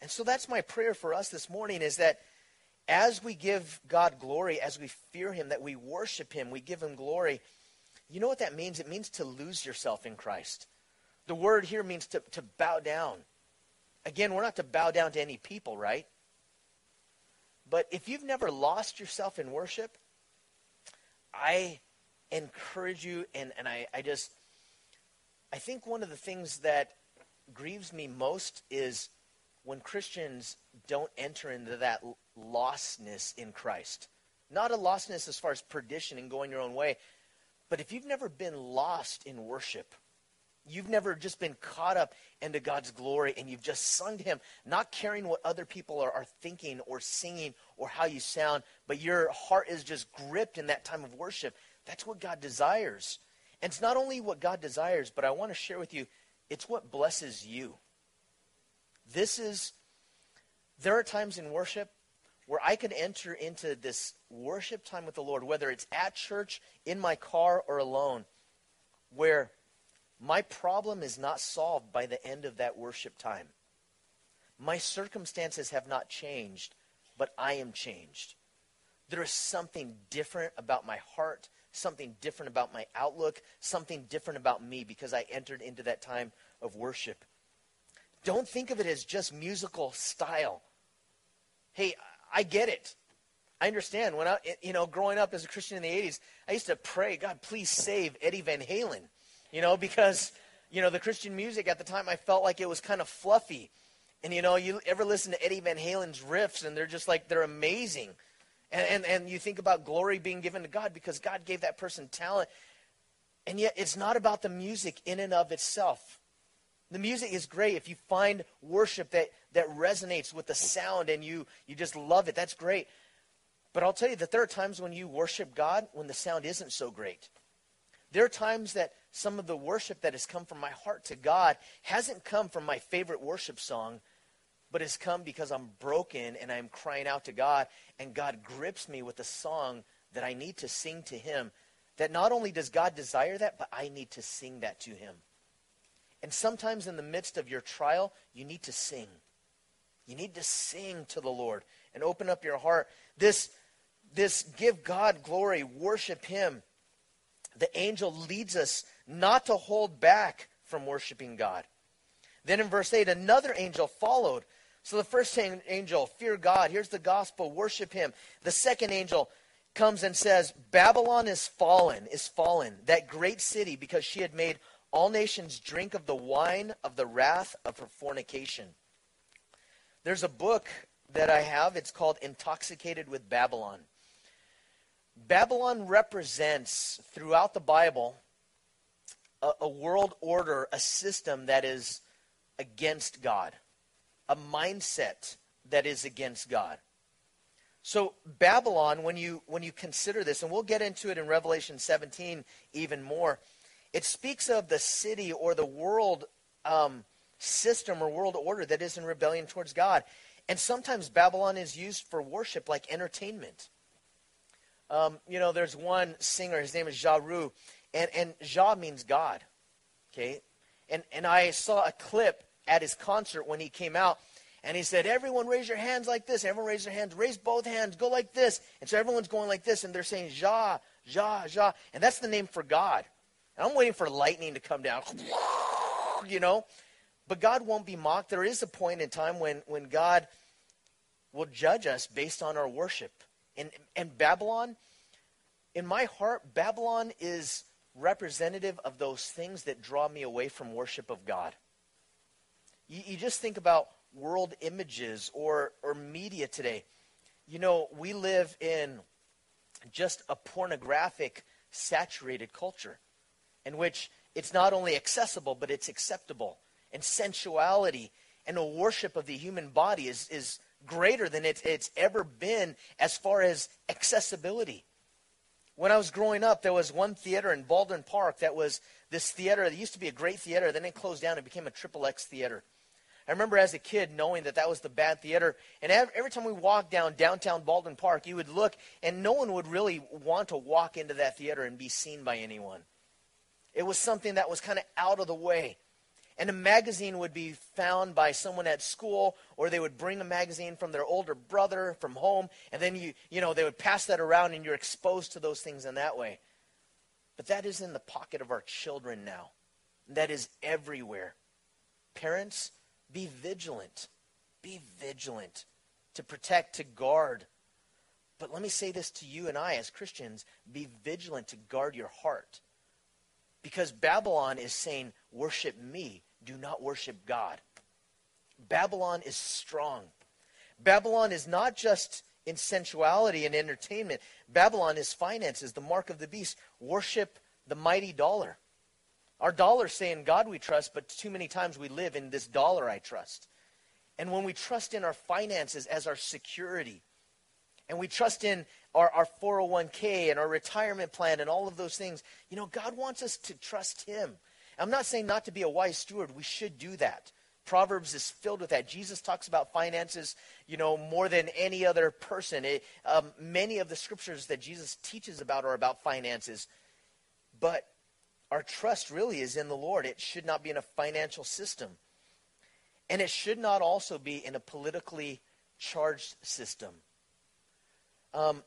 And so that's my prayer for us this morning is that as we give God glory, as we fear Him, that we worship Him, we give Him glory. You know what that means? It means to lose yourself in Christ. The word here means to, to bow down. Again, we're not to bow down to any people, right? But if you've never lost yourself in worship, I encourage you, and, and I, I just, I think one of the things that grieves me most is when Christians don't enter into that lostness in Christ. Not a lostness as far as perdition and going your own way, but if you've never been lost in worship, you've never just been caught up into God's glory and you've just sung to Him, not caring what other people are, are thinking or singing or how you sound, but your heart is just gripped in that time of worship. That's what God desires. And it's not only what God desires, but I want to share with you, it's what blesses you. This is, there are times in worship where I could enter into this worship time with the Lord, whether it's at church, in my car, or alone, where my problem is not solved by the end of that worship time. My circumstances have not changed, but I am changed. There is something different about my heart, something different about my outlook, something different about me because I entered into that time of worship. Don't think of it as just musical style. Hey, I get it. I understand. When I, you know, growing up as a Christian in the 80s, I used to pray, God, please save Eddie Van Halen, you know, because, you know, the Christian music at the time, I felt like it was kind of fluffy. And, you know, you ever listen to Eddie Van Halen's riffs, and they're just like, they're amazing. And, and, and you think about glory being given to God because God gave that person talent. And yet, it's not about the music in and of itself. The music is great. If you find worship that, that resonates with the sound and you, you just love it, that's great. But I'll tell you that there are times when you worship God when the sound isn't so great. There are times that some of the worship that has come from my heart to God hasn't come from my favorite worship song, but has come because I'm broken and I'm crying out to God, and God grips me with a song that I need to sing to Him. That not only does God desire that, but I need to sing that to Him. And sometimes in the midst of your trial, you need to sing. You need to sing to the Lord and open up your heart. This, this give God glory, worship Him. The angel leads us not to hold back from worshiping God. Then in verse 8, another angel followed. So the first angel, fear God. Here's the gospel, worship Him. The second angel comes and says, Babylon is fallen, is fallen, that great city, because she had made all nations drink of the wine of the wrath of her fornication. There's a book that I have. It's called Intoxicated with Babylon. Babylon represents, throughout the Bible, a, a world order, a system that is against God, a mindset that is against God. So Babylon, when you when you consider this, and we'll get into it in Revelation 17 even more, it speaks of the city or the world um, system or world order that is in rebellion towards God. And sometimes Babylon is used for worship like entertainment. Um, you know, there's one singer, his name is Ja and, and Ja means God. Okay? And, and I saw a clip at his concert when he came out, and he said, Everyone raise your hands like this. Everyone raise their hands. Raise both hands. Go like this. And so everyone's going like this, and they're saying, Ja, Ja, Ja. And that's the name for God. And I'm waiting for lightning to come down, <laughs> you know. But God won't be mocked. There is a point in time when, when God will judge us based on our worship. And, and Babylon, in my heart, Babylon is representative of those things that draw me away from worship of God. You, you just think about world images or, or media today. You know, we live in just a pornographic, saturated culture in which it's not only accessible, but it's acceptable. And sensuality and a worship of the human body is, is greater than it's, it's ever been as far as accessibility. When I was growing up, there was one theater in Baldwin Park that was this theater that used to be a great theater, then it closed down and became a triple X theater. I remember as a kid knowing that that was the bad theater. And every time we walked down downtown Baldwin Park, you would look, and no one would really want to walk into that theater and be seen by anyone. It was something that was kind of out of the way. And a magazine would be found by someone at school, or they would bring a magazine from their older brother from home, and then you, you know, they would pass that around, and you're exposed to those things in that way. But that is in the pocket of our children now. That is everywhere. Parents, be vigilant. Be vigilant to protect, to guard. But let me say this to you and I as Christians be vigilant to guard your heart. Because Babylon is saying, worship me, do not worship God. Babylon is strong. Babylon is not just in sensuality and entertainment. Babylon is finances, the mark of the beast. Worship the mighty dollar. Our dollar saying God we trust, but too many times we live in this dollar I trust. And when we trust in our finances as our security, and we trust in our, our 401k and our retirement plan and all of those things, you know, God wants us to trust Him. I'm not saying not to be a wise steward. We should do that. Proverbs is filled with that. Jesus talks about finances, you know, more than any other person. It, um, many of the scriptures that Jesus teaches about are about finances. But our trust really is in the Lord. It should not be in a financial system. And it should not also be in a politically charged system. Um,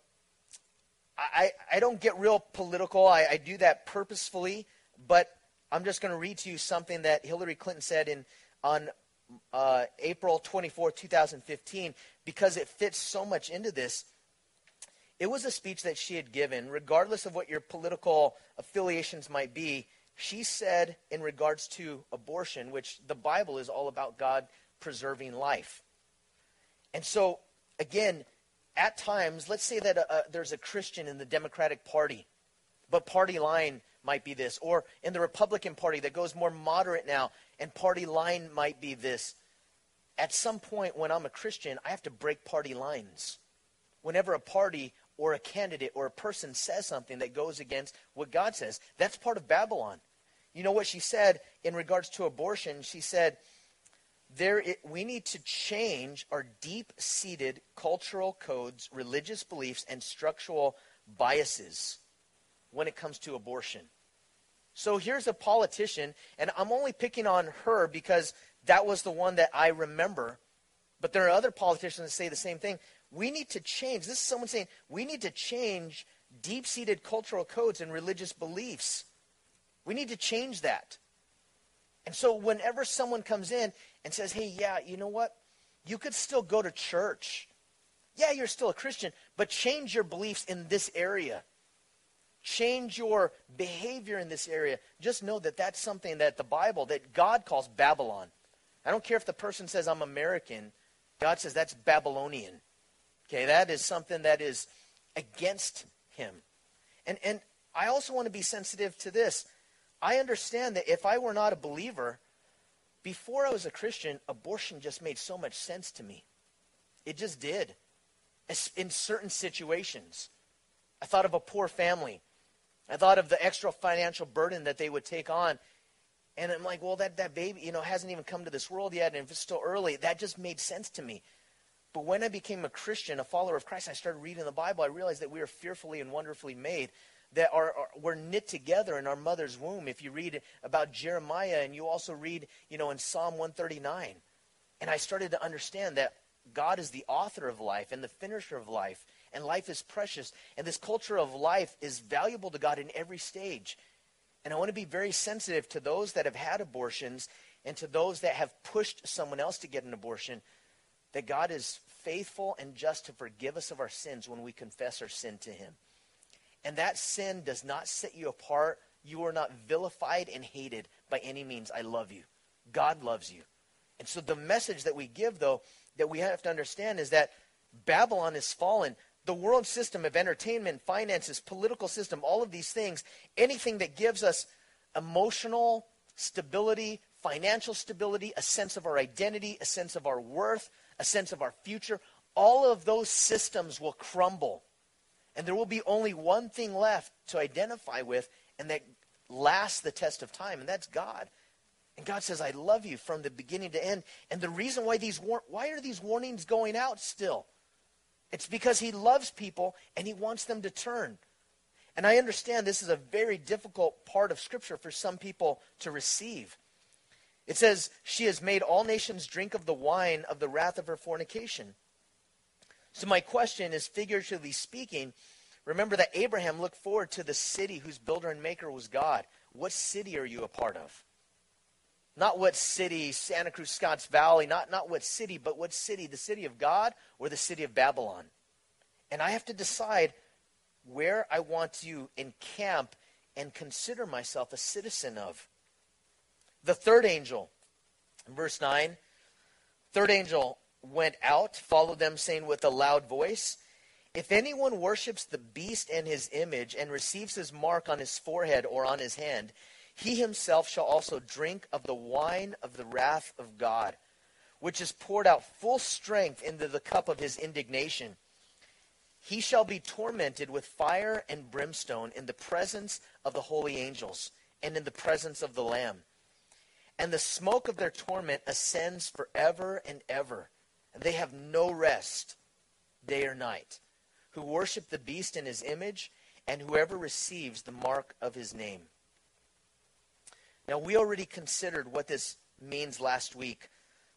I, I don't get real political. I, I do that purposefully, but I'm just going to read to you something that Hillary Clinton said in on uh, April 24, 2015, because it fits so much into this. It was a speech that she had given, regardless of what your political affiliations might be. She said, in regards to abortion, which the Bible is all about God preserving life. And so, again, at times, let's say that a, a, there's a Christian in the Democratic Party, but party line might be this, or in the Republican Party that goes more moderate now, and party line might be this. At some point, when I'm a Christian, I have to break party lines. Whenever a party or a candidate or a person says something that goes against what God says. That's part of Babylon. You know what she said in regards to abortion? She said, there it, we need to change our deep seated cultural codes, religious beliefs, and structural biases when it comes to abortion. So here's a politician, and I'm only picking on her because that was the one that I remember. But there are other politicians that say the same thing. We need to change. This is someone saying we need to change deep seated cultural codes and religious beliefs. We need to change that. And so, whenever someone comes in and says, hey, yeah, you know what? You could still go to church. Yeah, you're still a Christian, but change your beliefs in this area. Change your behavior in this area. Just know that that's something that the Bible, that God calls Babylon. I don't care if the person says, I'm American. God says that's Babylonian. Okay, that is something that is against him. And, and I also want to be sensitive to this. I understand that if I were not a believer, before I was a Christian, abortion just made so much sense to me. It just did. In certain situations, I thought of a poor family. I thought of the extra financial burden that they would take on. And I'm like, well, that, that baby, you know, hasn't even come to this world yet, and if it's still early, that just made sense to me. But when I became a Christian, a follower of Christ, I started reading the Bible. I realized that we are fearfully and wonderfully made, that are, are we're knit together in our mother's womb. If you read about Jeremiah, and you also read, you know, in Psalm 139, and I started to understand that God is the author of life and the finisher of life, and life is precious, and this culture of life is valuable to God in every stage. And I want to be very sensitive to those that have had abortions and to those that have pushed someone else to get an abortion that God is faithful and just to forgive us of our sins when we confess our sin to him. And that sin does not set you apart. You are not vilified and hated by any means. I love you. God loves you. And so the message that we give, though, that we have to understand is that Babylon is fallen. The world system of entertainment, finances, political system, all of these things, anything that gives us emotional stability, financial stability, a sense of our identity, a sense of our worth, a sense of our future, all of those systems will crumble. And there will be only one thing left to identify with, and that lasts the test of time, and that's God. And God says, I love you from the beginning to end. And the reason why these war- why are these warnings going out still? It's because he loves people and he wants them to turn. And I understand this is a very difficult part of Scripture for some people to receive. It says, She has made all nations drink of the wine of the wrath of her fornication. So, my question is figuratively speaking, remember that Abraham looked forward to the city whose builder and maker was God. What city are you a part of? Not what city, Santa Cruz, Scotts Valley, not, not what city, but what city? The city of God or the city of Babylon? And I have to decide where I want to encamp and consider myself a citizen of. The third angel, verse 9, third angel went out, followed them, saying with a loud voice, If anyone worships the beast and his image, and receives his mark on his forehead or on his hand, he himself shall also drink of the wine of the wrath of God, which is poured out full strength into the cup of his indignation he shall be tormented with fire and brimstone in the presence of the holy angels and in the presence of the Lamb. And the smoke of their torment ascends forever and ever. And they have no rest day or night, who worship the beast in his image, and whoever receives the mark of his name. Now, we already considered what this means last week.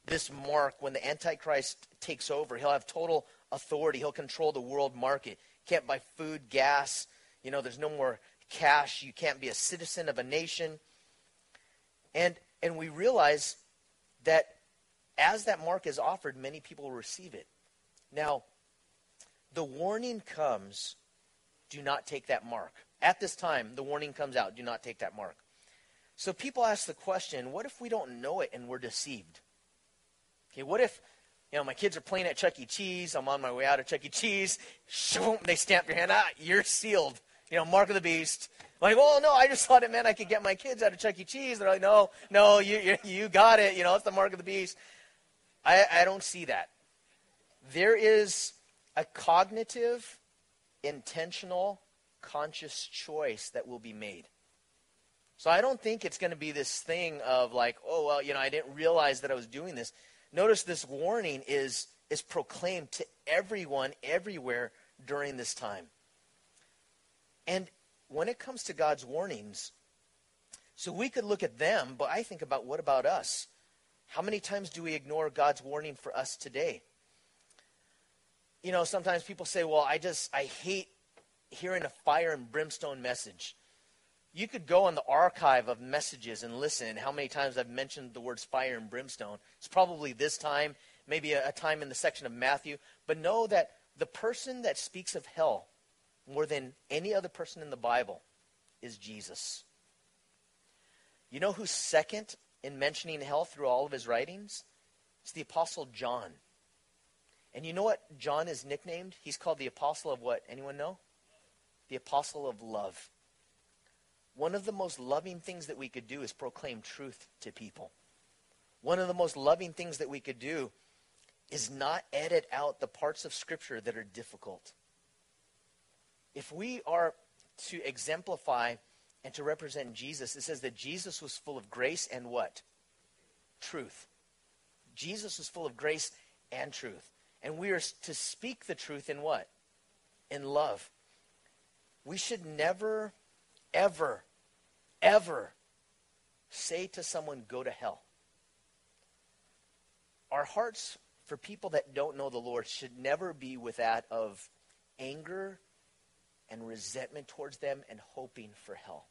This mark, when the Antichrist takes over, he'll have total authority. He'll control the world market. Can't buy food, gas. You know, there's no more cash. You can't be a citizen of a nation. And and we realize that as that mark is offered, many people receive it. Now, the warning comes, do not take that mark. At this time, the warning comes out, do not take that mark. So people ask the question, what if we don't know it and we're deceived? Okay, what if you know, my kids are playing at Chuck E. Cheese. I'm on my way out of Chuck E. Cheese. Shoom, <laughs> they stamp your hand. Ah, you're sealed. You know, mark of the beast. Like, well, no, I just thought it meant I could get my kids out of Chuck E. Cheese. They're like, no, no, you, you, you got it. You know, it's the mark of the beast. I, I don't see that. There is a cognitive, intentional, conscious choice that will be made. So I don't think it's going to be this thing of like, oh, well, you know, I didn't realize that I was doing this. Notice this warning is, is proclaimed to everyone, everywhere during this time. And when it comes to God's warnings, so we could look at them, but I think about what about us? How many times do we ignore God's warning for us today? You know, sometimes people say, well, I just, I hate hearing a fire and brimstone message. You could go on the archive of messages and listen how many times I've mentioned the words fire and brimstone. It's probably this time, maybe a, a time in the section of Matthew. But know that the person that speaks of hell more than any other person in the Bible is Jesus. You know who's second in mentioning hell through all of his writings? It's the Apostle John. And you know what John is nicknamed? He's called the Apostle of what? Anyone know? The Apostle of Love. One of the most loving things that we could do is proclaim truth to people. One of the most loving things that we could do is not edit out the parts of Scripture that are difficult. If we are to exemplify and to represent Jesus, it says that Jesus was full of grace and what? Truth. Jesus was full of grace and truth. And we are to speak the truth in what? In love. We should never ever, ever say to someone, go to hell. Our hearts for people that don't know the Lord should never be with that of anger and resentment towards them and hoping for hell.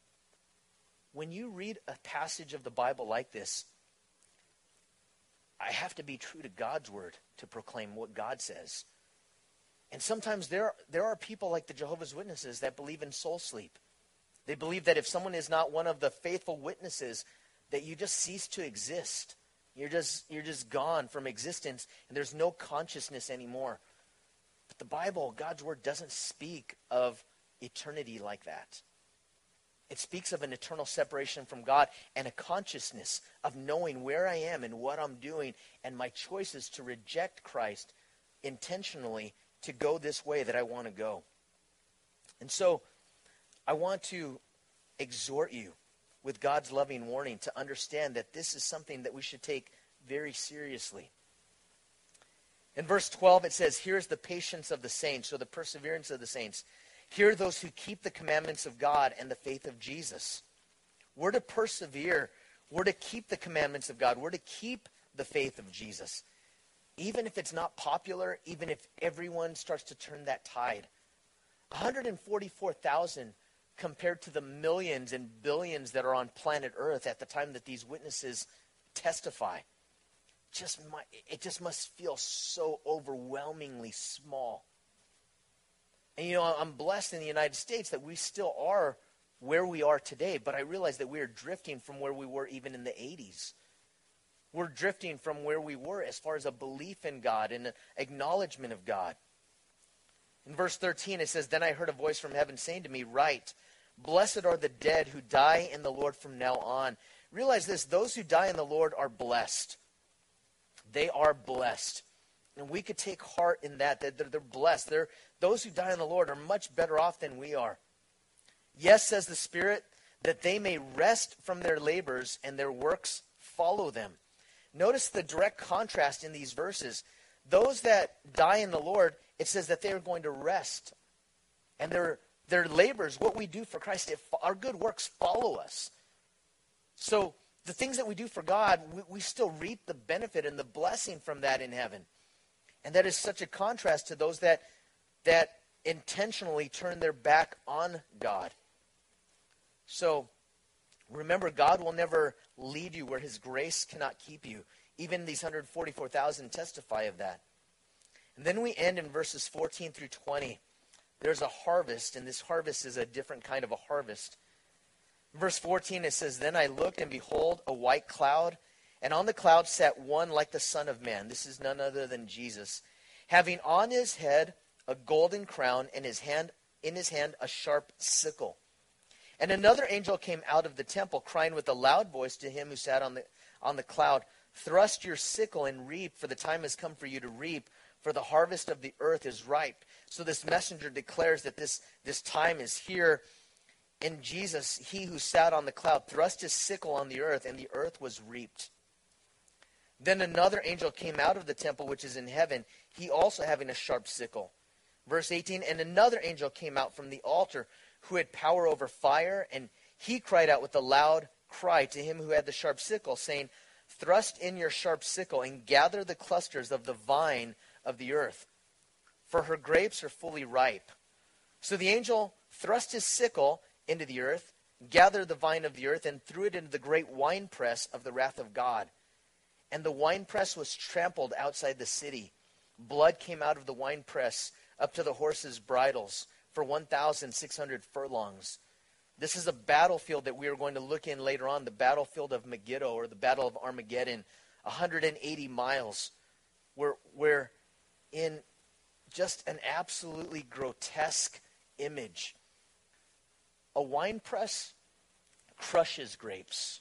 When you read a passage of the Bible like this, I have to be true to God's word to proclaim what God says. And sometimes there, there are people like the Jehovah's Witnesses that believe in soul sleep. They believe that if someone is not one of the faithful witnesses, that you just cease to exist. You're just, you're just gone from existence, and there's no consciousness anymore. But the Bible, God's Word, doesn't speak of eternity like that. It speaks of an eternal separation from God and a consciousness of knowing where I am and what I'm doing and my choices to reject Christ intentionally to go this way that I want to go. And so I want to exhort you with God's loving warning to understand that this is something that we should take very seriously. In verse 12, it says, Here's the patience of the saints, or the perseverance of the saints. Here are those who keep the commandments of God and the faith of Jesus. We're to persevere. We're to keep the commandments of God. We're to keep the faith of Jesus. Even if it's not popular, even if everyone starts to turn that tide. 144,000 compared to the millions and billions that are on planet Earth at the time that these witnesses testify. Just it just must feel so overwhelmingly small. And you know, I'm blessed in the United States that we still are where we are today, but I realize that we are drifting from where we were even in the 80s. We're drifting from where we were as far as a belief in God and an acknowledgement of God. In verse 13, it says, Then I heard a voice from heaven saying to me, Write, blessed are the dead who die in the Lord from now on. Realize this those who die in the Lord are blessed. They are blessed. And we could take heart in that, that they're, they're blessed. They're, those who die in the Lord are much better off than we are. Yes, says the Spirit, that they may rest from their labors and their works follow them. Notice the direct contrast in these verses. Those that die in the Lord, it says that they are going to rest. And their, their labors, what we do for Christ, it, our good works follow us. So the things that we do for God, we, we still reap the benefit and the blessing from that in heaven. And that is such a contrast to those that that intentionally turn their back on God. So remember, God will never lead you where his grace cannot keep you. Even these 144,000 testify of that. And then we end in verses 14 through 20. There's a harvest, and this harvest is a different kind of a harvest. verse 14, it says, Then I looked, and behold, a white cloud, and on the cloud sat one like the Son of Man. This is none other than Jesus, having on his head a golden crown, and his hand in his hand a sharp sickle. And another angel came out of the temple, crying with a loud voice to him who sat on the on the cloud, Thrust your sickle and reap, for the time has come for you to reap, for the harvest of the earth is ripe. So this messenger declares that this, this time is here. And Jesus, he who sat on the cloud thrust his sickle on the earth, and the earth was reaped. Then another angel came out of the temple which is in heaven, he also having a sharp sickle. Verse 18 And another angel came out from the altar who had power over fire, and he cried out with a loud cry to him who had the sharp sickle, saying, Thrust in your sharp sickle and gather the clusters of the vine of the earth, for her grapes are fully ripe. So the angel thrust his sickle into the earth, gathered the vine of the earth, and threw it into the great winepress of the wrath of God. And the winepress was trampled outside the city. Blood came out of the winepress up to the horses' bridles for 1,600 furlongs. This is a battlefield that we are going to look in later on, the battlefield of Megiddo or the Battle of Armageddon, 180 miles, where, where in just an absolutely grotesque image, a wine press crushes grapes.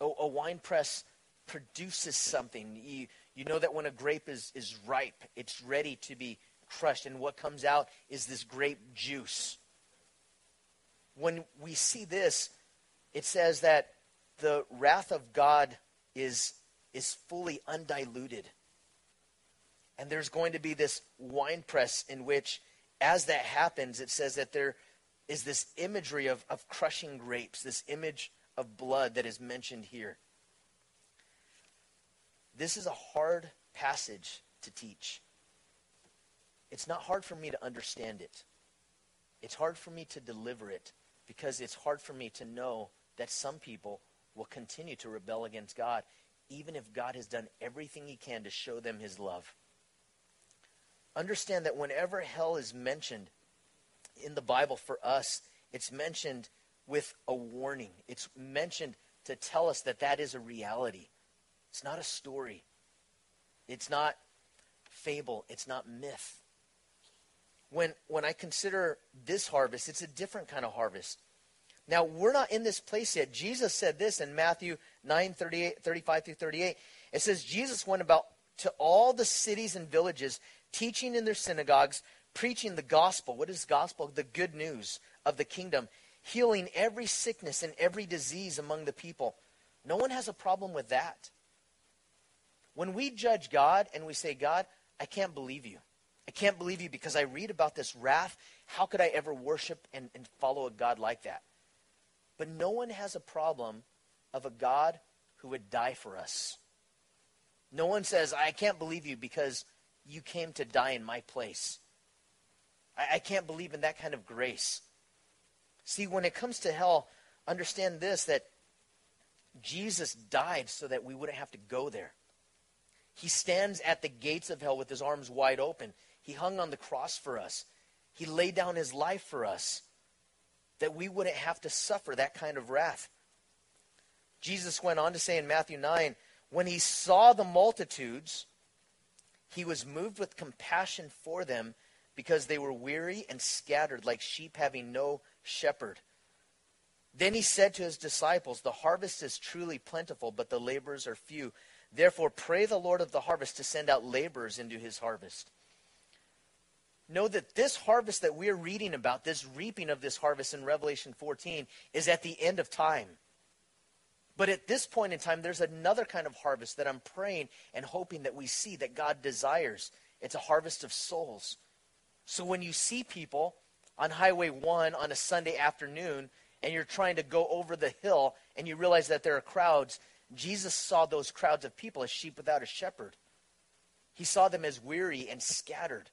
A, a wine press produces something. You, you know that when a grape is, is ripe, it's ready to be crushed, and what comes out is this grape juice. When we see this, it says that the wrath of God is, is fully undiluted. And there's going to be this wine press in which, as that happens, it says that there is this imagery of, of crushing grapes, this image of blood that is mentioned here. This is a hard passage to teach. It's not hard for me to understand it. It's hard for me to deliver it because it's hard for me to know that some people will continue to rebel against God, even if God has done everything he can to show them his love. Understand that whenever hell is mentioned in the Bible for us, it's mentioned with a warning. It's mentioned to tell us that that is a reality. It's not a story. It's not fable. It's not myth. When, when I consider this harvest, it's a different kind of harvest. Now, we're not in this place yet. Jesus said this in Matthew 9, 38, 35 through 38. It says, Jesus went about to all the cities and villages, teaching in their synagogues, preaching the gospel. What is gospel? The good news of the kingdom, healing every sickness and every disease among the people. No one has a problem with that. When we judge God and we say, God, I can't believe you. I can't believe you because I read about this wrath. How could I ever worship and, and follow a God like that? But no one has a problem of a God who would die for us. No one says, I can't believe you because you came to die in my place. I, I can't believe in that kind of grace. See, when it comes to hell, understand this that Jesus died so that we wouldn't have to go there. He stands at the gates of hell with his arms wide open. He hung on the cross for us. He laid down his life for us that we wouldn't have to suffer that kind of wrath. Jesus went on to say in Matthew 9, when he saw the multitudes, he was moved with compassion for them because they were weary and scattered like sheep having no shepherd. Then he said to his disciples, The harvest is truly plentiful, but the laborers are few. Therefore, pray the Lord of the harvest to send out laborers into his harvest. Know that this harvest that we're reading about, this reaping of this harvest in Revelation 14, is at the end of time. But at this point in time, there's another kind of harvest that I'm praying and hoping that we see that God desires. It's a harvest of souls. So when you see people on Highway 1 on a Sunday afternoon and you're trying to go over the hill and you realize that there are crowds, Jesus saw those crowds of people as sheep without a shepherd. He saw them as weary and scattered.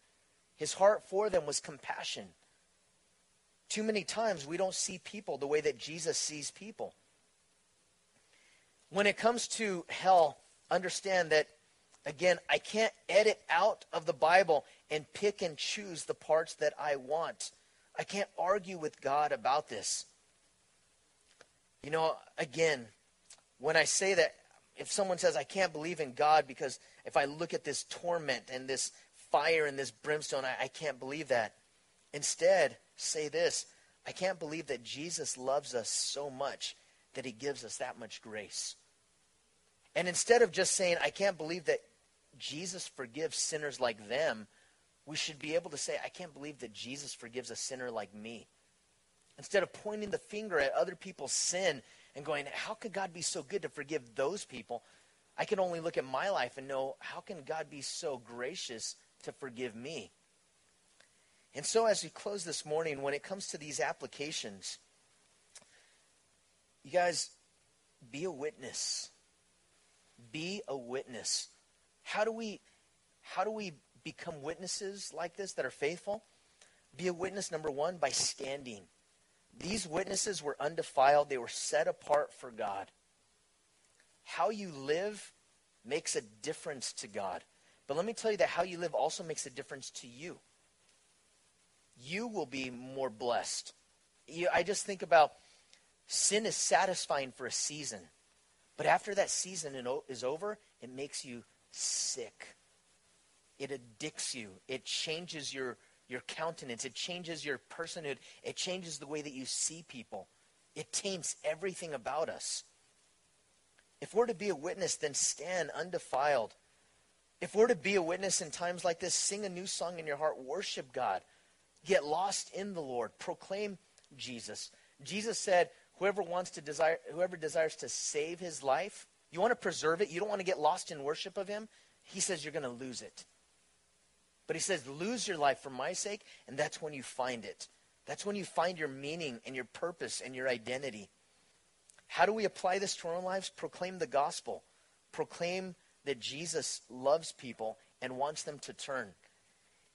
His heart for them was compassion. Too many times we don't see people the way that Jesus sees people. When it comes to hell, understand that, again, I can't edit out of the Bible and pick and choose the parts that I want. I can't argue with God about this. You know, again, when I say that, if someone says, I can't believe in God because if I look at this torment and this fire and this brimstone, I, I can't believe that. Instead, say this I can't believe that Jesus loves us so much that he gives us that much grace. And instead of just saying, I can't believe that Jesus forgives sinners like them, we should be able to say, I can't believe that Jesus forgives a sinner like me. Instead of pointing the finger at other people's sin and going, How could God be so good to forgive those people? I can only look at my life and know, How can God be so gracious to forgive me? And so, as we close this morning, when it comes to these applications, you guys, be a witness. Be a witness. How do we how do we become witnesses like this that are faithful? Be a witness number 1 by standing. These witnesses were undefiled, they were set apart for God. How you live makes a difference to God. But let me tell you that how you live also makes a difference to you. You will be more blessed. You, I just think about sin is satisfying for a season. But after that season is over, it makes you sick. It addicts you. It changes your, your countenance. It changes your personhood. It changes the way that you see people. It taints everything about us. If we're to be a witness, then stand undefiled. If we're to be a witness in times like this, sing a new song in your heart, worship God, get lost in the Lord, proclaim Jesus. Jesus said, Whoever wants to desire, whoever desires to save his life, you want to preserve it, you don't want to get lost in worship of him, he says you're going to lose it. But he says, lose your life for my sake, and that's when you find it. That's when you find your meaning and your purpose and your identity. How do we apply this to our own lives? Proclaim the gospel. Proclaim that Jesus loves people and wants them to turn.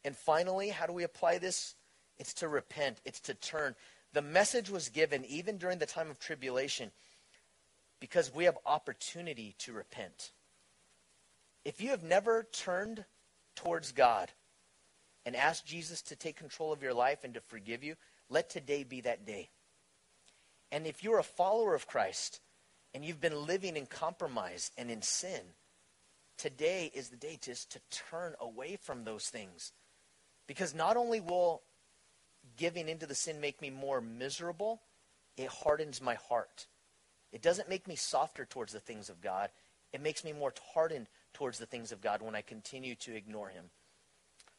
And finally, how do we apply this? It's to repent, it's to turn. The message was given even during the time of tribulation because we have opportunity to repent. If you have never turned towards God and ask Jesus to take control of your life and to forgive you, let today be that day. And if you're a follower of Christ and you've been living in compromise and in sin, today is the day just to turn away from those things. Because not only will giving into the sin make me more miserable, it hardens my heart. It doesn't make me softer towards the things of God. It makes me more hardened towards the things of God when I continue to ignore Him.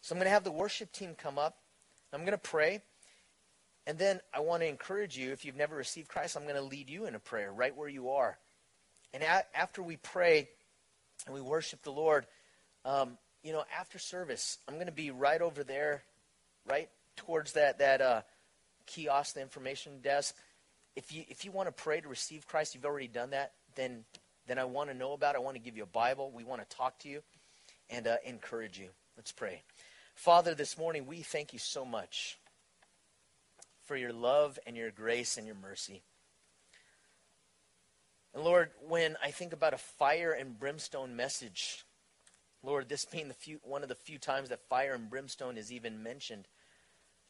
So I'm going to have the worship team come up. I'm going to pray. And then I want to encourage you, if you've never received Christ, I'm going to lead you in a prayer right where you are. And a- after we pray and we worship the Lord, um, you know, after service, I'm going to be right over there, right towards that that uh, kiosk, the information desk. If you if you want to pray to receive Christ, you've already done that. Then then I want to know about. it. I want to give you a Bible. We want to talk to you and uh, encourage you. Let's pray. Father, this morning we thank you so much for your love and your grace and your mercy. And Lord, when I think about a fire and brimstone message, Lord, this being the few, one of the few times that fire and brimstone is even mentioned,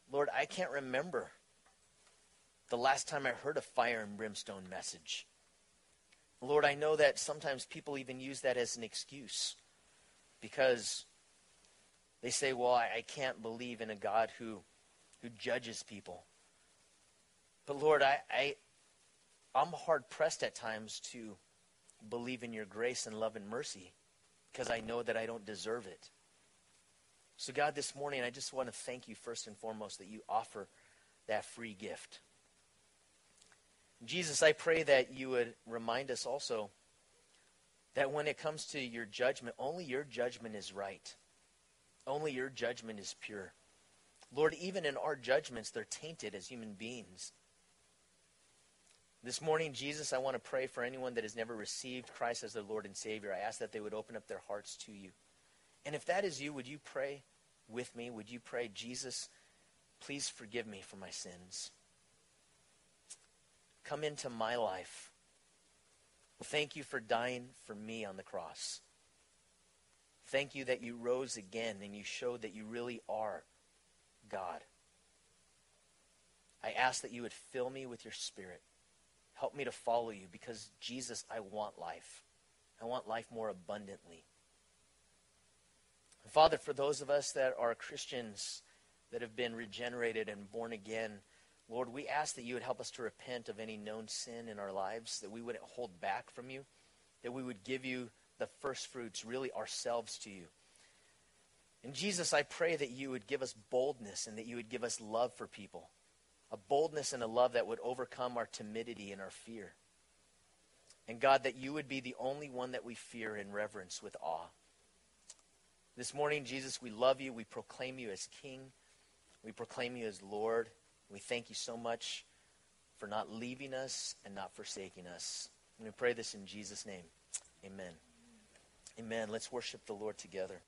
Lord, I can't remember the last time I heard a fire and brimstone message. Lord, I know that sometimes people even use that as an excuse because they say, well, I, I can't believe in a God who, who judges people. But Lord, I, I, I'm hard pressed at times to believe in your grace and love and mercy because I know that I don't deserve it. So, God, this morning, I just want to thank you first and foremost that you offer that free gift. Jesus, I pray that you would remind us also that when it comes to your judgment, only your judgment is right. Only your judgment is pure. Lord, even in our judgments, they're tainted as human beings. This morning, Jesus, I want to pray for anyone that has never received Christ as their Lord and Savior. I ask that they would open up their hearts to you. And if that is you, would you pray with me? Would you pray, Jesus, please forgive me for my sins? Come into my life. Thank you for dying for me on the cross. Thank you that you rose again and you showed that you really are God. I ask that you would fill me with your spirit. Help me to follow you because, Jesus, I want life. I want life more abundantly. Father, for those of us that are Christians that have been regenerated and born again, Lord, we ask that you would help us to repent of any known sin in our lives, that we wouldn't hold back from you, that we would give you the first fruits, really ourselves to you. And Jesus, I pray that you would give us boldness and that you would give us love for people, a boldness and a love that would overcome our timidity and our fear. And God, that you would be the only one that we fear and reverence with awe. This morning, Jesus, we love you. We proclaim you as King. We proclaim you as Lord. We thank you so much for not leaving us and not forsaking us. And we pray this in Jesus' name. Amen. Amen. Let's worship the Lord together.